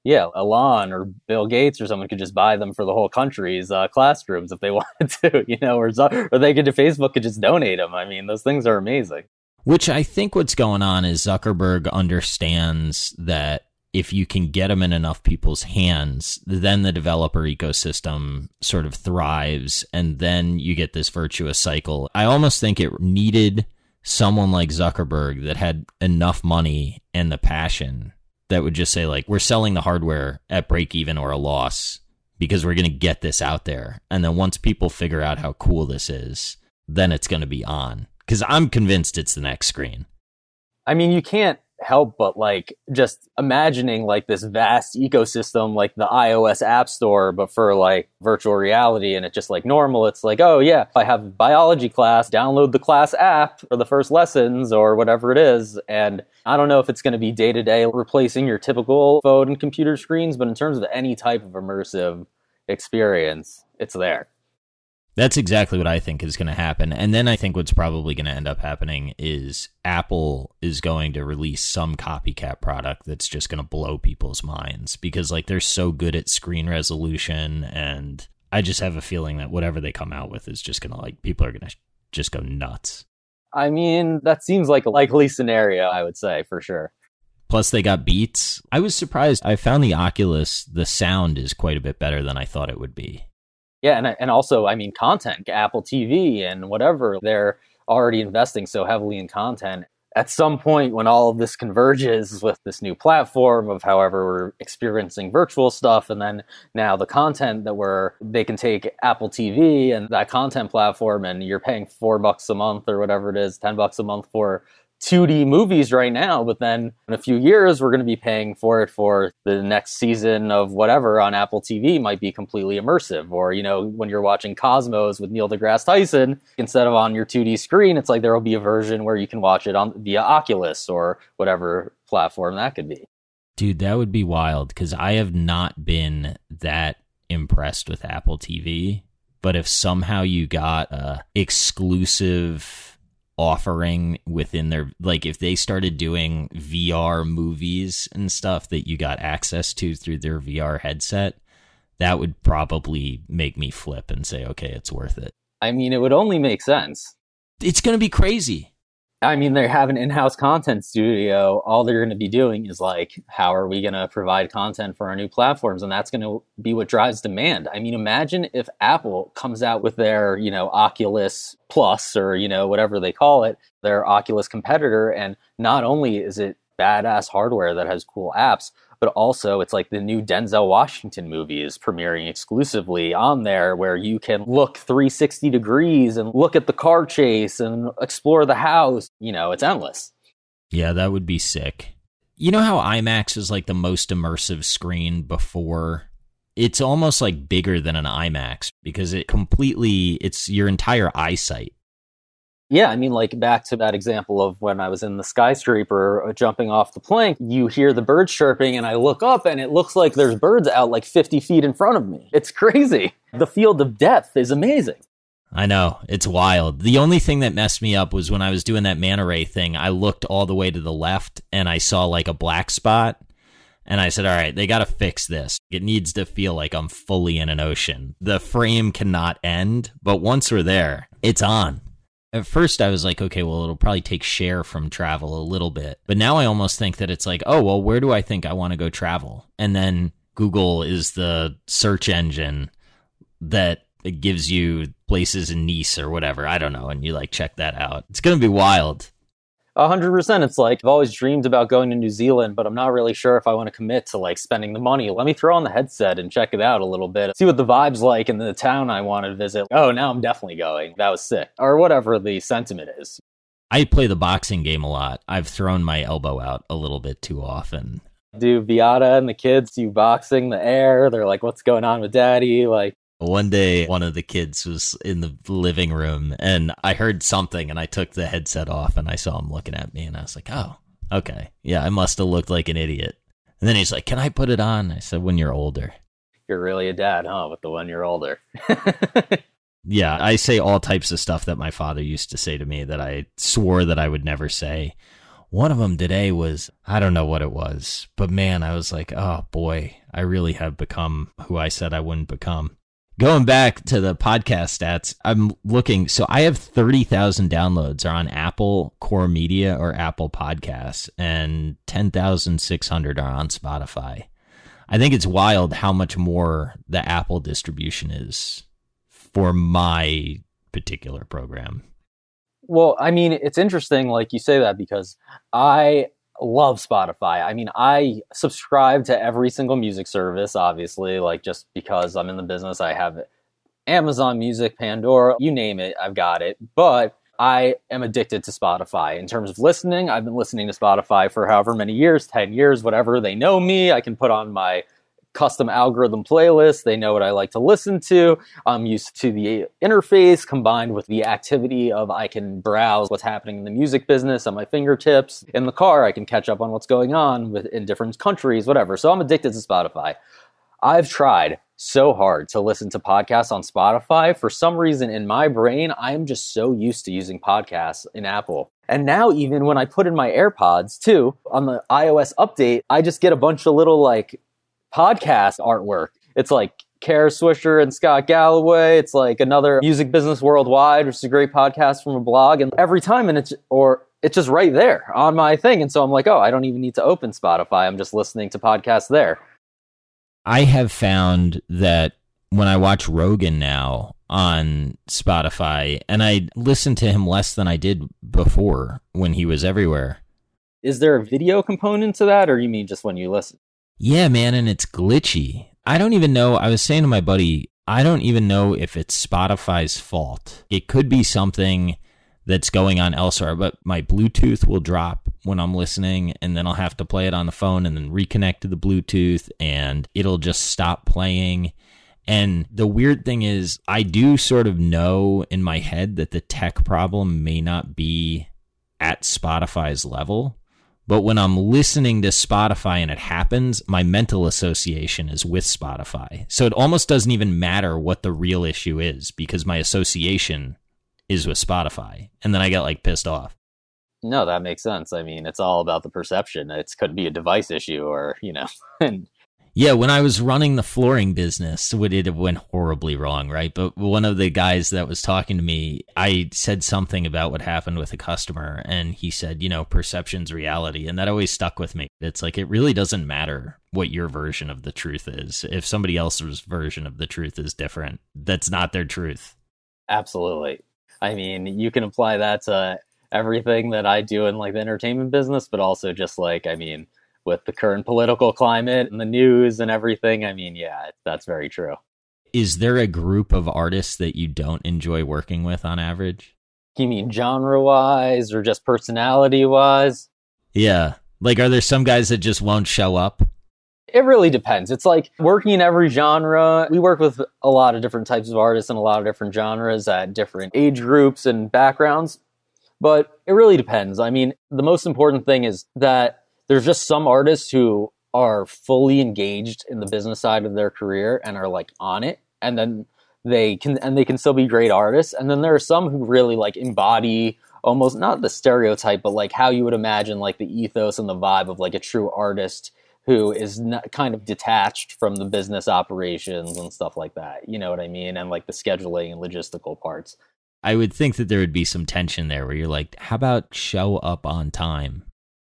yeah, Elon or Bill Gates or someone could just buy them for the whole country's uh, classrooms if they wanted to, you know, or or they could Facebook could just donate them. I mean, those things are amazing. Which I think what's going on is Zuckerberg understands that if you can get them in enough people's hands, then the developer ecosystem sort of thrives, and then you get this virtuous cycle. I almost think it needed someone like Zuckerberg that had enough money and the passion that would just say like we're selling the hardware at break even or a loss because we're going to get this out there and then once people figure out how cool this is then it's going to be on cuz I'm convinced it's the next screen. I mean, you can't help but like just imagining like this vast ecosystem like the iOS app store but for like virtual reality and it's just like normal. It's like oh yeah if I have biology class download the class app for the first lessons or whatever it is and I don't know if it's going to be day to day replacing your typical phone and computer screens but in terms of any type of immersive experience it's there that's exactly what I think is going to happen. And then I think what's probably going to end up happening is Apple is going to release some copycat product that's just going to blow people's minds because like they're so good at screen resolution and I just have a feeling that whatever they come out with is just going to like people are going to just go nuts. I mean, that seems like a likely scenario, I would say, for sure. Plus, they got beats. I was surprised. I found the Oculus, the sound is quite a bit better than I thought it would be. Yeah, and and also, I mean, content, Apple TV and whatever, they're already investing so heavily in content. At some point, when all of this converges with this new platform of however we're experiencing virtual stuff, and then now the content that we're they can take Apple TV and that content platform, and you're paying four bucks a month or whatever it is, ten bucks a month for 2D movies right now, but then in a few years, we're going to be paying for it for the next season of whatever on Apple TV might be completely immersive. Or, you know, when you're watching Cosmos with Neil deGrasse Tyson, instead of on your 2D screen, it's like there will be a version where you can watch it on via Oculus or whatever platform that could be. Dude, that would be wild because I have not been that impressed with Apple TV. But if somehow you got a exclusive offering within their like if they started doing VR movies and stuff that you got access to through their VR headset, that would probably make me flip and say, okay, it's worth it. I mean, it would only make sense. It's going to be crazy. I mean, they have an in-house content studio. All they're going to be doing is like, how are we going to provide content for our new platforms? And that's going to be what drives demand. I mean, imagine if Apple comes out with their, you know, Oculus Plus or, you know, whatever they call it, their Oculus competitor. And not only is it badass hardware that has cool apps, but also it's like the new Denzel Washington movie is premiering exclusively on there where you can look 360 degrees and look at the car chase and explore the house. You know, it's endless. Yeah, that would be sick. You know how IMAX is like the most immersive screen before it's almost like bigger than an IMAX because it completely it's your entire eyesight. Yeah, I mean, like back to that example of when I was in the skyscraper uh, jumping off the plank, you hear the birds chirping, and I look up and it looks like there's birds out like 50 feet in front of me. It's crazy. The field of depth is amazing. I know, it's wild. The only thing that messed me up was when I was doing that manta ray thing, I looked all the way to the left and I saw like a black spot and I said, all right, they got to fix this. It needs to feel like I'm fully in an ocean. The frame cannot end, but once we're there, it's on. At first, I was like, okay, well, it'll probably take share from travel a little bit. But now I almost think that it's like, oh, well, where do I think I want to go travel? And then Google is the search engine that gives you places in Nice or whatever. I don't know. And you like check that out. It's going to be wild hundred percent. It's like I've always dreamed about going to New Zealand, but I'm not really sure if I want to commit to like spending the money. Let me throw on the headset and check it out a little bit, see what the vibe's like in the town I want to visit. Oh, now I'm definitely going. That was sick, or whatever the sentiment is. I play the boxing game a lot. I've thrown my elbow out a little bit too often. Do Viata and the kids do boxing the air? They're like, "What's going on with Daddy?" Like, one day, one of the kids was in the living room and I heard something and I took the headset off and I saw him looking at me and I was like, oh, okay. Yeah, I must have looked like an idiot. And then he's like, can I put it on? I said, when you're older. You're really a dad, huh? With the one you're older. yeah, I say all types of stuff that my father used to say to me that I swore that I would never say. One of them today was, I don't know what it was, but man, I was like, oh boy, I really have become who I said I wouldn't become. Going back to the podcast stats, I'm looking. So I have 30,000 downloads are on Apple Core Media or Apple Podcasts, and 10,600 are on Spotify. I think it's wild how much more the Apple distribution is for my particular program. Well, I mean, it's interesting, like you say that, because I love Spotify. I mean, I subscribe to every single music service, obviously, like just because I'm in the business. I have Amazon Music, Pandora, you name it, I've got it. But I am addicted to Spotify. In terms of listening, I've been listening to Spotify for however many years 10 years, whatever. They know me. I can put on my custom algorithm playlist. They know what I like to listen to. I'm used to the interface combined with the activity of I can browse what's happening in the music business on my fingertips. In the car, I can catch up on what's going on with, in different countries, whatever. So I'm addicted to Spotify. I've tried so hard to listen to podcasts on Spotify. For some reason in my brain, I'm just so used to using podcasts in Apple. And now, even when I put in my AirPods too, on the iOS update, I just get a bunch of little like podcast artwork. It's like Kara Swisher and Scott Galloway. It's like another Music Business Worldwide, which is a great podcast from a blog. And every time, and it's or it's just right there on my thing. And so I'm like, oh, I don't even need to open Spotify. I'm just listening to podcasts there. I have found that when I watch Rogan now on Spotify, and I listen to him less than I did before when he was everywhere. Is there a video component to that, or you mean just when you listen? Yeah, man, and it's glitchy. I don't even know. I was saying to my buddy, I don't even know if it's Spotify's fault. It could be something that's going on elsewhere, but my Bluetooth will drop when I'm listening, and then I'll have to play it on the phone and then reconnect to the Bluetooth, and it'll just stop playing. And the weird thing is, I do sort of know in my head that the tech problem may not be at Spotify's level. But when I'm listening to Spotify and it happens, my mental association is with Spotify. So it almost doesn't even matter what the real issue is because my association is with Spotify. And then I get like pissed off. No, that makes sense. I mean, it's all about the perception. It could be a device issue or, you know, and yeah, when I was running the flooring business, it went horribly wrong, right? But one of the guys that was talking to me, I said something about what happened with a customer, and he said, you know, perception's reality. And that always stuck with me. It's like, it really doesn't matter what your version of the truth is. If somebody else's version of the truth is different, that's not their truth. Absolutely. I mean, you can apply that to everything that I do in like the entertainment business, but also just like, I mean, with the current political climate and the news and everything. I mean, yeah, that's very true. Is there a group of artists that you don't enjoy working with on average? You mean genre wise or just personality wise? Yeah. Like, are there some guys that just won't show up? It really depends. It's like working in every genre. We work with a lot of different types of artists and a lot of different genres at different age groups and backgrounds. But it really depends. I mean, the most important thing is that there's just some artists who are fully engaged in the business side of their career and are like on it and then they can and they can still be great artists. And then there are some who really like embody almost not the stereotype but like how you would imagine like the ethos and the vibe of like a true artist who is not, kind of detached from the business operations and stuff like that. You know what i mean? And like the scheduling and logistical parts. I would think that there would be some tension there where you're like, how about show up on time?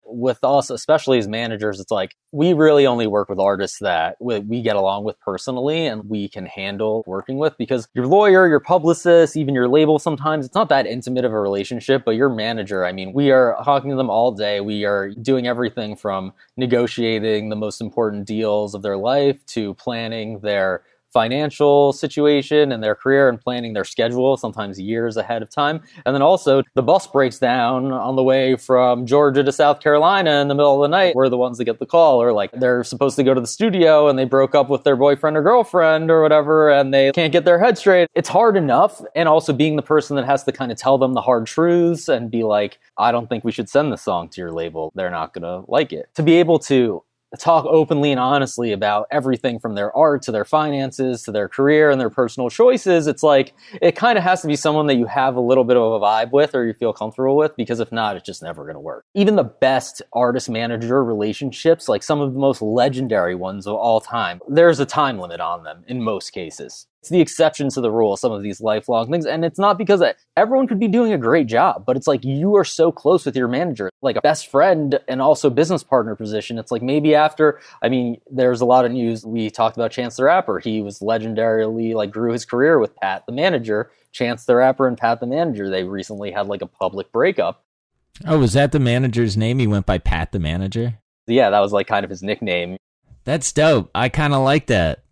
With us, especially as managers, it's like we really only work with artists that we get along with personally and we can handle working with because your lawyer, your publicist, even your label, sometimes it's not that intimate of a relationship, but your manager, I mean, we are talking to them all day. We are doing everything from negotiating the most important deals of their life to planning their financial situation and their career and planning their schedule, sometimes years ahead of time. And then also, the bus breaks down on the way from Georgia to South Carolina in the middle of the night. We're the ones that get the call, or like they're supposed to go to the studio and they broke up with their boyfriend or girlfriend or whatever, and they can't get their head straight. It's hard enough. And also, being the person that has to kind of tell them the hard truths and be like, I don't think we should send the song to your label. They're not going to like it. To be able to talk openly and honestly about everything from their art to their finances to their career and their personal choices, it's like it kind of has to be someone that you have a little bit of a vibe with or you feel comfortable with because if not, it's just never going to work. Even the best artist manager relationships, like some of the most legendary ones of all time, there's a time limit on them in most cases it's the exception to the rule some of these lifelong things. And it's not because everyone could be doing a great job but it's like you are so close with your manager like a best friend and also business partner position. It's like maybe after i mean there's a lot of news. We talked about chance the rapper. He was legendarily like grew his career with pat the manager. Chance the rapper and pat the manager they recently had like a public breakup. Oh was that the manager's name? He went by pat the manager? Yeah that was like kind of his nickname. That's dope. I kind of like that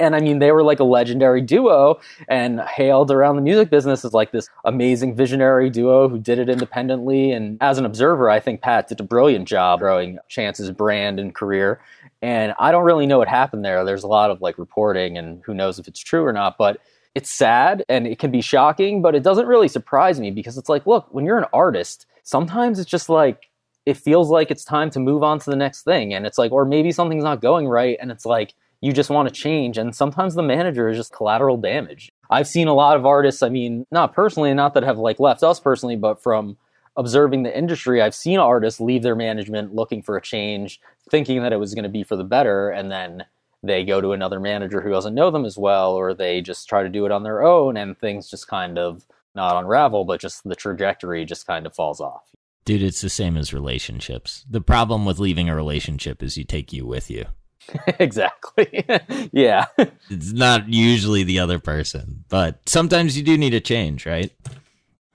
and I mean, they were like a legendary duo and hailed around the music business as like this amazing visionary duo who did it independently. And as an observer, I think Pat did a brilliant job growing Chance's brand and career. And I don't really know what happened there. There's a lot of like reporting, and who knows if it's true or not. But it's sad and it can be shocking, but it doesn't really surprise me because it's like, look, when you're an artist, sometimes it's just like, it feels like it's time to move on to the next thing. And it's like, or maybe something's not going right. And it's like, you just want to change. And sometimes the manager is just collateral damage. I've seen a lot of artists, I mean, not personally, not that have like left us personally, but from observing the industry, I've seen artists leave their management looking for a change, thinking that it was going to be for the better, and then they go to another manager who doesn't know them as well, or they just try to do it on their own, and things just kind of not unravel, but just the trajectory just kind of falls off. Dude, it's the same as relationships. The problem with leaving a relationship is you take you with you. exactly. yeah. It's not usually the other person, but sometimes you do need a change, right?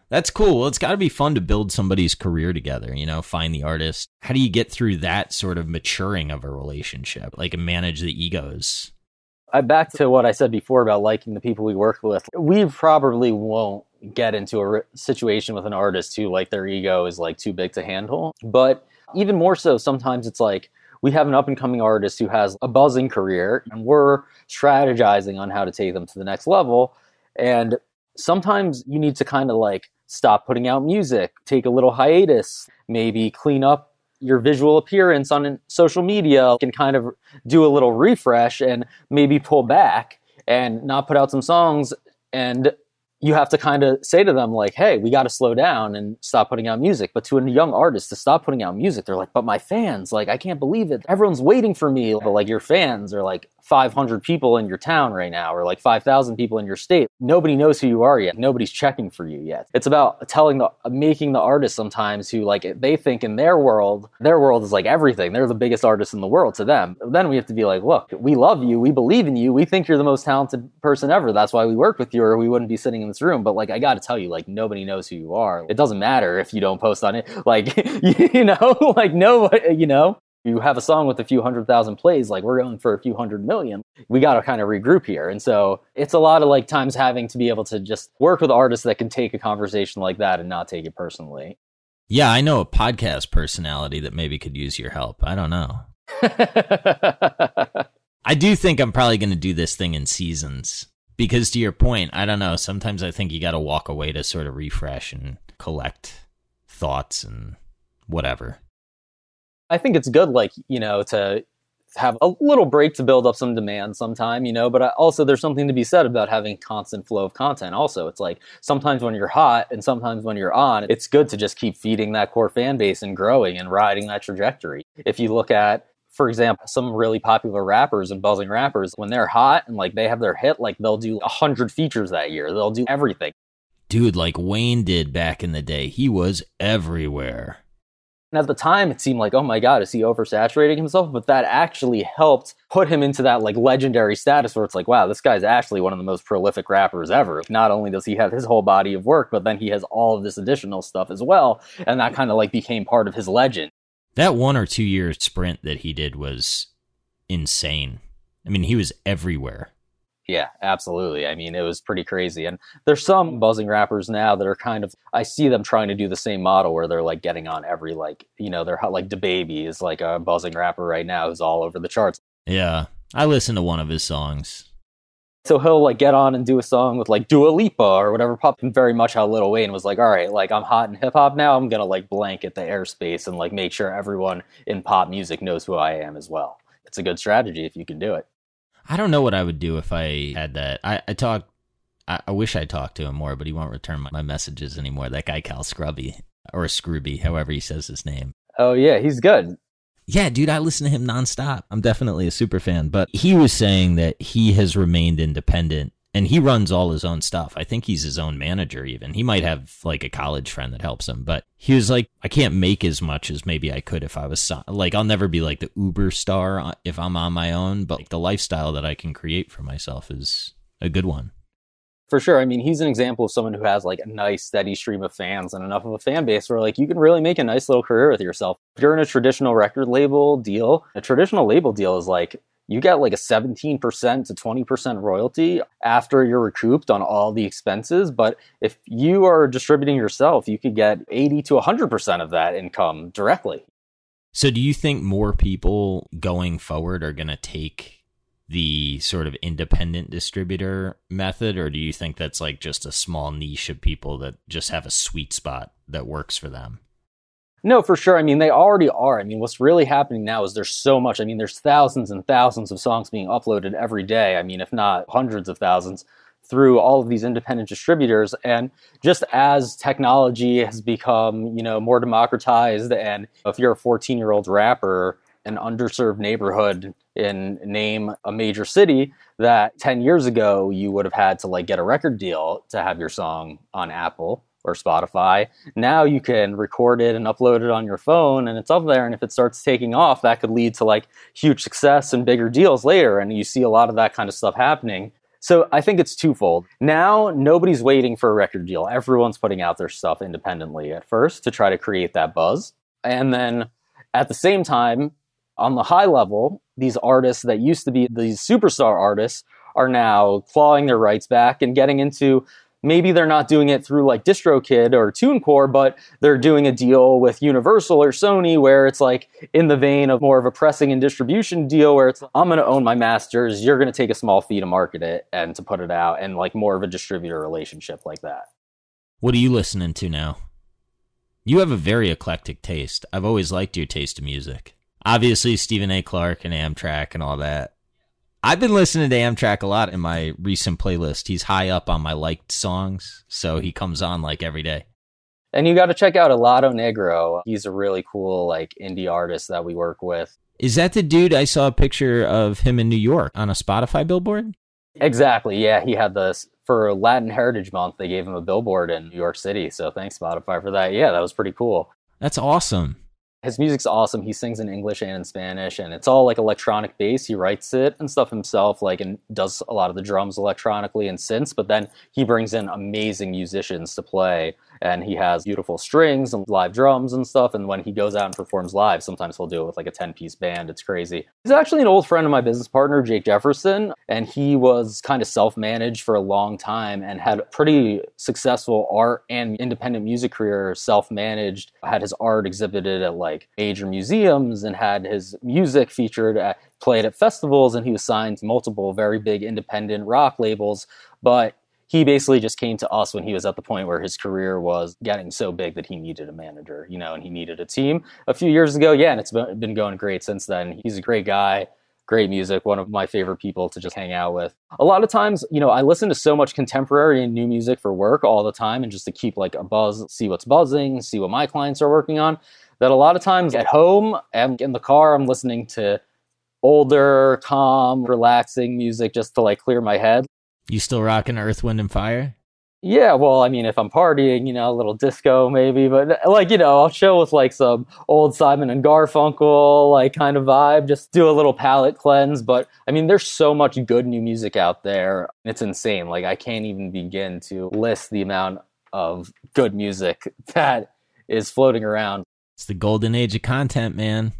That's cool. Well, it's got to be fun to build somebody's career together, you know, find the artist. How do you get through that sort of maturing of a relationship, like manage the egos? I back to what I said before about liking the people we work with. We probably won't get into a situation with an artist who like their ego is like too big to handle, but even more so sometimes it's like we have an up and coming artist who has a buzzing career and we're strategizing on how to take them to the next level. And sometimes you need to kind of like stop putting out music, take a little hiatus, maybe clean up your visual appearance on social media, and kind of do a little refresh and maybe pull back and not put out some songs and you have to kind of say to them like hey we got to slow down and stop putting out music. But to a young artist to stop putting out music they're like but my fans like i can't believe it. Everyone's waiting for me. But like your fans are like 500 people in your town right now or like 5,000 people in your state. Nobody knows who you are yet. Nobody's checking for you yet. It's about telling the making the artist sometimes who like they think in their world, their world is like everything. They're the biggest artist in the world to them. Then we have to be like, look, we love you. We believe in you. We think you're the most talented person ever. That's why we work with you or we wouldn't be sitting in this room. But like I got to tell you like nobody knows who you are. It doesn't matter if you don't post on it. Like you know, like no, you know, You have a song with a few hundred thousand plays, like we're going for a few hundred million. We got to kind of regroup here. And so it's a lot of like times having to be able to just work with artists that can take a conversation like that and not take it personally. Yeah, I know a podcast personality that maybe could use your help. I don't know. I do think I'm probably going to do this thing in seasons because to your point, I don't know. Sometimes I think you got to walk away to sort of refresh and collect thoughts and whatever. I think it's good, like, you know, to have a little break to build up some demand sometime, you know, but also there's something to be said about having constant flow of content. Also, it's like sometimes when you're hot and sometimes when you're on, it's good to just keep feeding that core fan base and growing and riding that trajectory. If you look at for example, some really popular rappers and buzzing rappers, when they're hot and like they have their hit, like they'll do a hundred features that year. They'll do everything. Dude, like Wayne did back in the day, he was everywhere. And at the time, it seemed like, oh my God, is he oversaturating himself? But that actually helped put him into that like legendary status where it's like, wow, this guy's actually one of the most prolific rappers ever. Not only does he have his whole body of work, but then he has all of this additional stuff as well. And that kind of like became part of his legend. That one or two year sprint that he did was insane. I mean, he was everywhere. Yeah, absolutely. I mean, it was pretty crazy. And there's some buzzing rappers now that are kind of, I see them trying to do the same model where they're like getting on every, like, you know, they're like DaBaby is like a buzzing rapper right now who's all over the charts. Yeah. I listened to one of his songs. So he'll like get on and do a song with like Dua Lipa or whatever pop. Very much how Lil Wayne was like, all right, like I'm hot in hip hop now. I'm gonna like blanket the airspace and like make sure everyone in pop music knows who I am as well. It's a good strategy if you can do it. I don't know what I would do if I had that. I, I talked. I, I, wish I talked to him more, but he won't return my, my messages anymore. That guy Cal Scrubby or Scrooby, however he says his name. Oh yeah, he's good. Yeah, dude, I listen to him nonstop. I'm definitely a super fan. But he was saying that he has remained independent and he runs all his own stuff. I think he's his own manager even. He might have like a college friend that helps him, but he was like I can't make as much as maybe I could if I was like I'll never be like the uber star if I'm on my own, but like, the lifestyle that I can create for myself is a good one. For sure. I mean, he's an example of someone who has like a nice steady stream of fans and enough of a fan base where like you can really make a nice little career with yourself. If you're in a traditional record label deal, a traditional label deal is like you get like a 17% to 20% royalty after you're recouped on all the expenses. But if you are distributing yourself, you could get 80 to 100% of that income directly. So, do you think more people going forward are going to take the sort of independent distributor method, or do you think that's like just a small niche of people that just have a sweet spot that works for them? No, for sure. I mean, they already are. I mean, what's really happening now is there's so much. I mean, there's thousands and thousands of songs being uploaded every day. I mean, if not hundreds of thousands through all of these independent distributors. And just as technology has become, you know, more democratized, and if you're a 14 year old rapper, an underserved neighborhood in name a major city that 10 years ago you would have had to like get a record deal to have your song on Apple or Spotify. Now you can record it and upload it on your phone and it's up there. And if it starts taking off, that could lead to like huge success and bigger deals later. And you see a lot of that kind of stuff happening. So I think it's twofold. Now nobody's waiting for a record deal. Everyone's putting out their stuff independently at first to try to create that buzz. And then at the same time, on the high level, these artists that used to be these superstar artists are now clawing their rights back and getting into maybe they're not doing it through like DistroKid or TuneCore, but they're doing a deal with Universal or Sony where it's like in the vein of more of a pressing and distribution deal where it's I'm going to own my masters, you're going to take a small fee to market it and to put it out and like more of a distributor relationship like that. What are you listening to now? You have a very eclectic taste. I've always liked your taste of music obviously Steven A. Clark and Amtrac and all that. I've been listening to Amtrac a lot in my recent playlist. He's high up on my liked songs, so he comes on like every day. And you got to check out Helado Negro. He's a really cool like indie artist that we work with. Is that the dude I saw a picture of him in New York on a Spotify billboard? Exactly. Yeah, he had this for Latin Heritage Month. They gave him a billboard in New York City. So thanks Spotify for that. Yeah, that was pretty cool. That's awesome. His music's awesome. He sings in English and in Spanish, and it's all like electronic bass. He writes it and stuff himself, like and does a lot of the drums electronically and synths. But then he brings in amazing musicians to play and he has beautiful strings and live drums and stuff. And when he goes out and performs live, sometimes he'll do it with like a 10 piece band. It's crazy. He's actually an old friend of my business partner, Jake Jefferson, and he was kind of self managed for a long time and had a pretty successful art and independent music career, self managed, had his art exhibited at like major museums and had his music featured at played at festivals and he was signed to multiple very big independent rock labels but he basically just came to us when he was at the point where his career was getting so big that he needed a manager, you know, and he needed a team a few years ago. Yeah, and it's been going great since then. He's a great guy, great music, one of my favorite people to just hang out with. A lot of times, you know, I listen to so much contemporary and new music for work all the time and just to keep like a buzz, see what's buzzing, see what my clients are working on. That a lot of times at home and in the car, I'm listening to older, calm, relaxing music just to like clear my head. You still rocking Earth, Wind, and Fire? Yeah, well, I mean, if I'm partying, you know, a little disco maybe, but like, you know, I'll chill with like some old Simon and Garfunkel, like kind of vibe, just do a little palate cleanse. But I mean, there's so much good new music out there. It's insane. Like, I can't even begin to list the amount of good music that is floating around. It's the golden age of content, man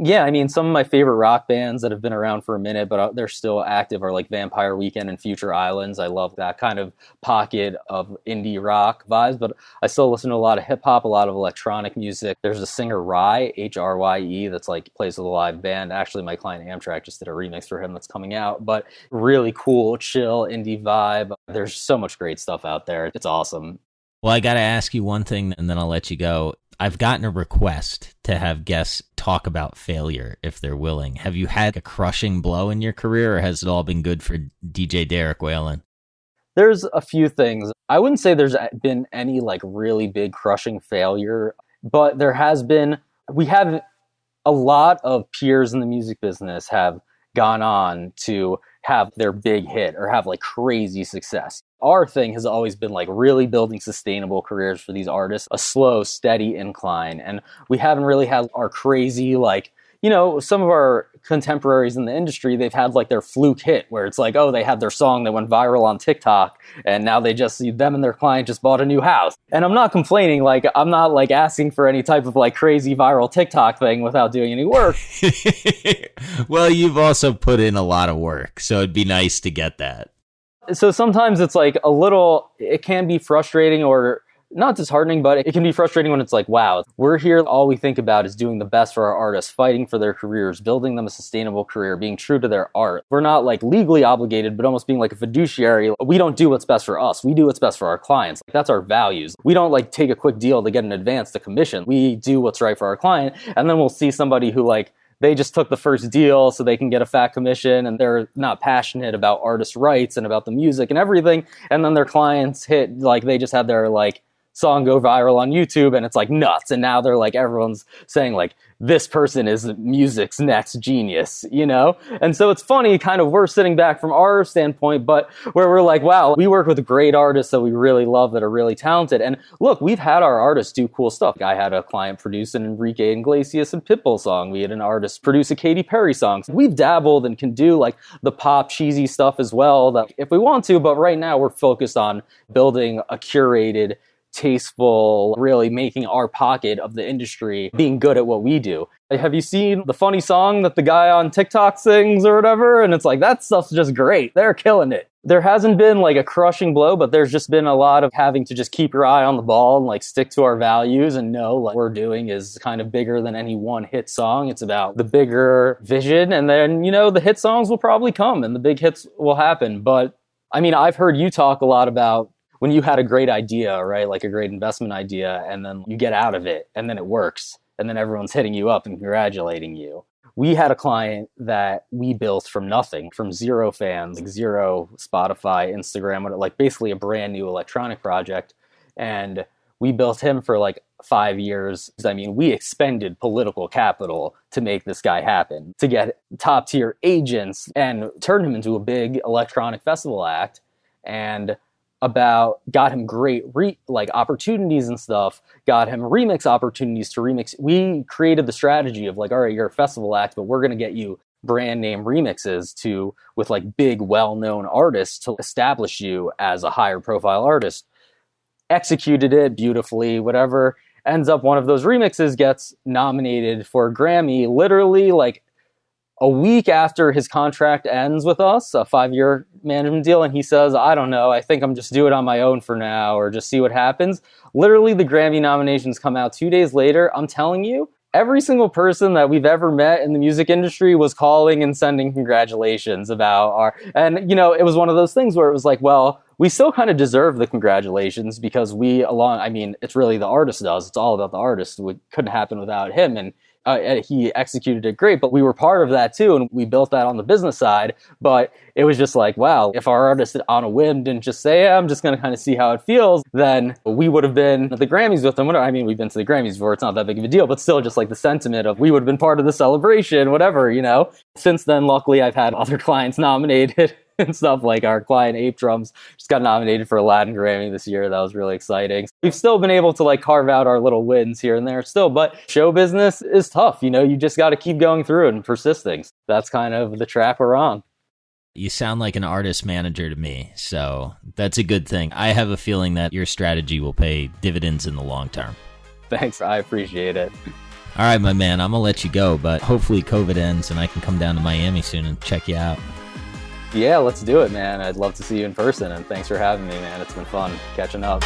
yeah, I mean, some of my favorite rock bands that have been around for a minute, but uh, they're still active are like Vampire Weekend and Future Islands. I love that kind of pocket of indie rock vibes, but I still listen to a lot of hip hop, a lot of electronic music. There's a singer Rhye, H R Y E, that's like plays with a live band. Actually, my client Amtrac just did a remix for him that's coming out, but really cool, chill indie vibe. There's so much great stuff out there. It's awesome. Well, I got to ask you one thing and then I'll let you go. I've gotten a request to have guests talk about failure if they're willing. Have you had a crushing blow in your career, or has it all been good for DJ Derek Walin? There's a few things. I wouldn't say there's been any like really big crushing failure, but there has been. We have a lot of peers in the music business have gone on to have their big hit or have like crazy success our thing has always been like really building sustainable careers for these artists, a slow, steady incline. And we haven't really had our crazy, like, you know, some of our contemporaries in the industry, they've had like their fluke hit where it's like, oh, they had their song that went viral on TikTok and now they just see them and their client just bought a new house. And I'm not complaining, like, I'm not like asking for any type of like crazy viral TikTok thing without doing any work. well, you've also put in a lot of work, so it'd be nice to get that so sometimes it's like a little it can be frustrating or not disheartening, but it can be frustrating when it's like, wow, we're here. All we think about is doing the best for our artists, fighting for their careers, building them a sustainable career, being true to their art. We're not like legally obligated, but almost being like a fiduciary. We don't do what's best for us. We do what's best for our clients. Like, that's our values. We don't like take a quick deal to get an advance to commission. We do what's right for our client. And then we'll see somebody who like they just took the first deal so they can get a fat commission and they're not passionate about artist rights and about the music and everything and then their clients hit like they just had their like song go viral on YouTube and it's like nuts. And now they're like, everyone's saying like, this person is music's next genius, you know? And so it's funny, kind of, we're sitting back from our standpoint, but where we're like, wow, we work with great artists that we really love that are really talented. And look, we've had our artists do cool stuff. I had a client produce an Enrique Iglesias and Pitbull song. We had an artist produce a Katy Perry song. We've dabbled and can do like the pop cheesy stuff as well that if we want to, but right now we're focused on building a curated tasteful, really making our pocket of the industry being good at what we do. Have you seen the funny song that the guy on TikTok sings or whatever? And it's like, that stuff's just great. They're killing it. There hasn't been like a crushing blow, but there's just been a lot of having to just keep your eye on the ball and like stick to our values and know like we're doing is kind of bigger than any one hit song. It's about the bigger vision. And then, you know, the hit songs will probably come and the big hits will happen. But I mean, I've heard you talk a lot about when you had a great idea, right? Like a great investment idea, and then you get out of it and then it works, and then everyone's hitting you up and congratulating you. We had a client that we built from nothing, from zero fans, like zero Spotify, Instagram, like basically a brand new electronic project. And we built him for like five years. I mean, we expended political capital to make this guy happen, to get top tier agents and turn him into a big electronic festival act. And about got him great re- like opportunities and stuff got him remix opportunities to remix. We created the strategy of like all right you're a festival act but we're going to get you brand name remixes to with like big well-known artists to establish you as a higher profile artist. Executed it beautifully whatever. Ends up one of those remixes gets nominated for grammy literally like a week after his contract ends with us, a five year management deal, and he says, I don't know, I think I'm just do it on my own for now or just see what happens. Literally, the Grammy nominations come out two days later. I'm telling you, every single person that we've ever met in the music industry was calling and sending congratulations about our, and you know, it was one of those things where it was like, well, we still kind of deserve the congratulations because we along, I mean, it's really the artist does. It's all about the artist. It couldn't happen without him. And uh, he executed it great, but we were part of that too, and we built that on the business side. But it was just like, wow, if our artist on a whim didn't just say, yeah, I'm just going to kind of see how it feels, then we would have been at the Grammys with them. I mean, we've been to the Grammys before, it's not that big of a deal, but still just like the sentiment of we would have been part of the celebration, whatever, you know. Since then, luckily, I've had other clients nominated. and stuff like our client Ape Drums just got nominated for a Latin Grammy this year. That was really exciting. We've still been able to like carve out our little wins here and there still, but show business is tough. You know, you just got to keep going through and persisting. That's kind of the track we're on. You sound like an artist manager to me, so that's a good thing. I have a feeling that your strategy will pay dividends in the long term. Thanks. I appreciate it. All right, my man, I'm going to let you go, but hopefully COVID ends and I can come down to Miami soon and check you out. Yeah, let's do it, man. I'd love to see you in person, and thanks for having me, man. It's been fun catching up.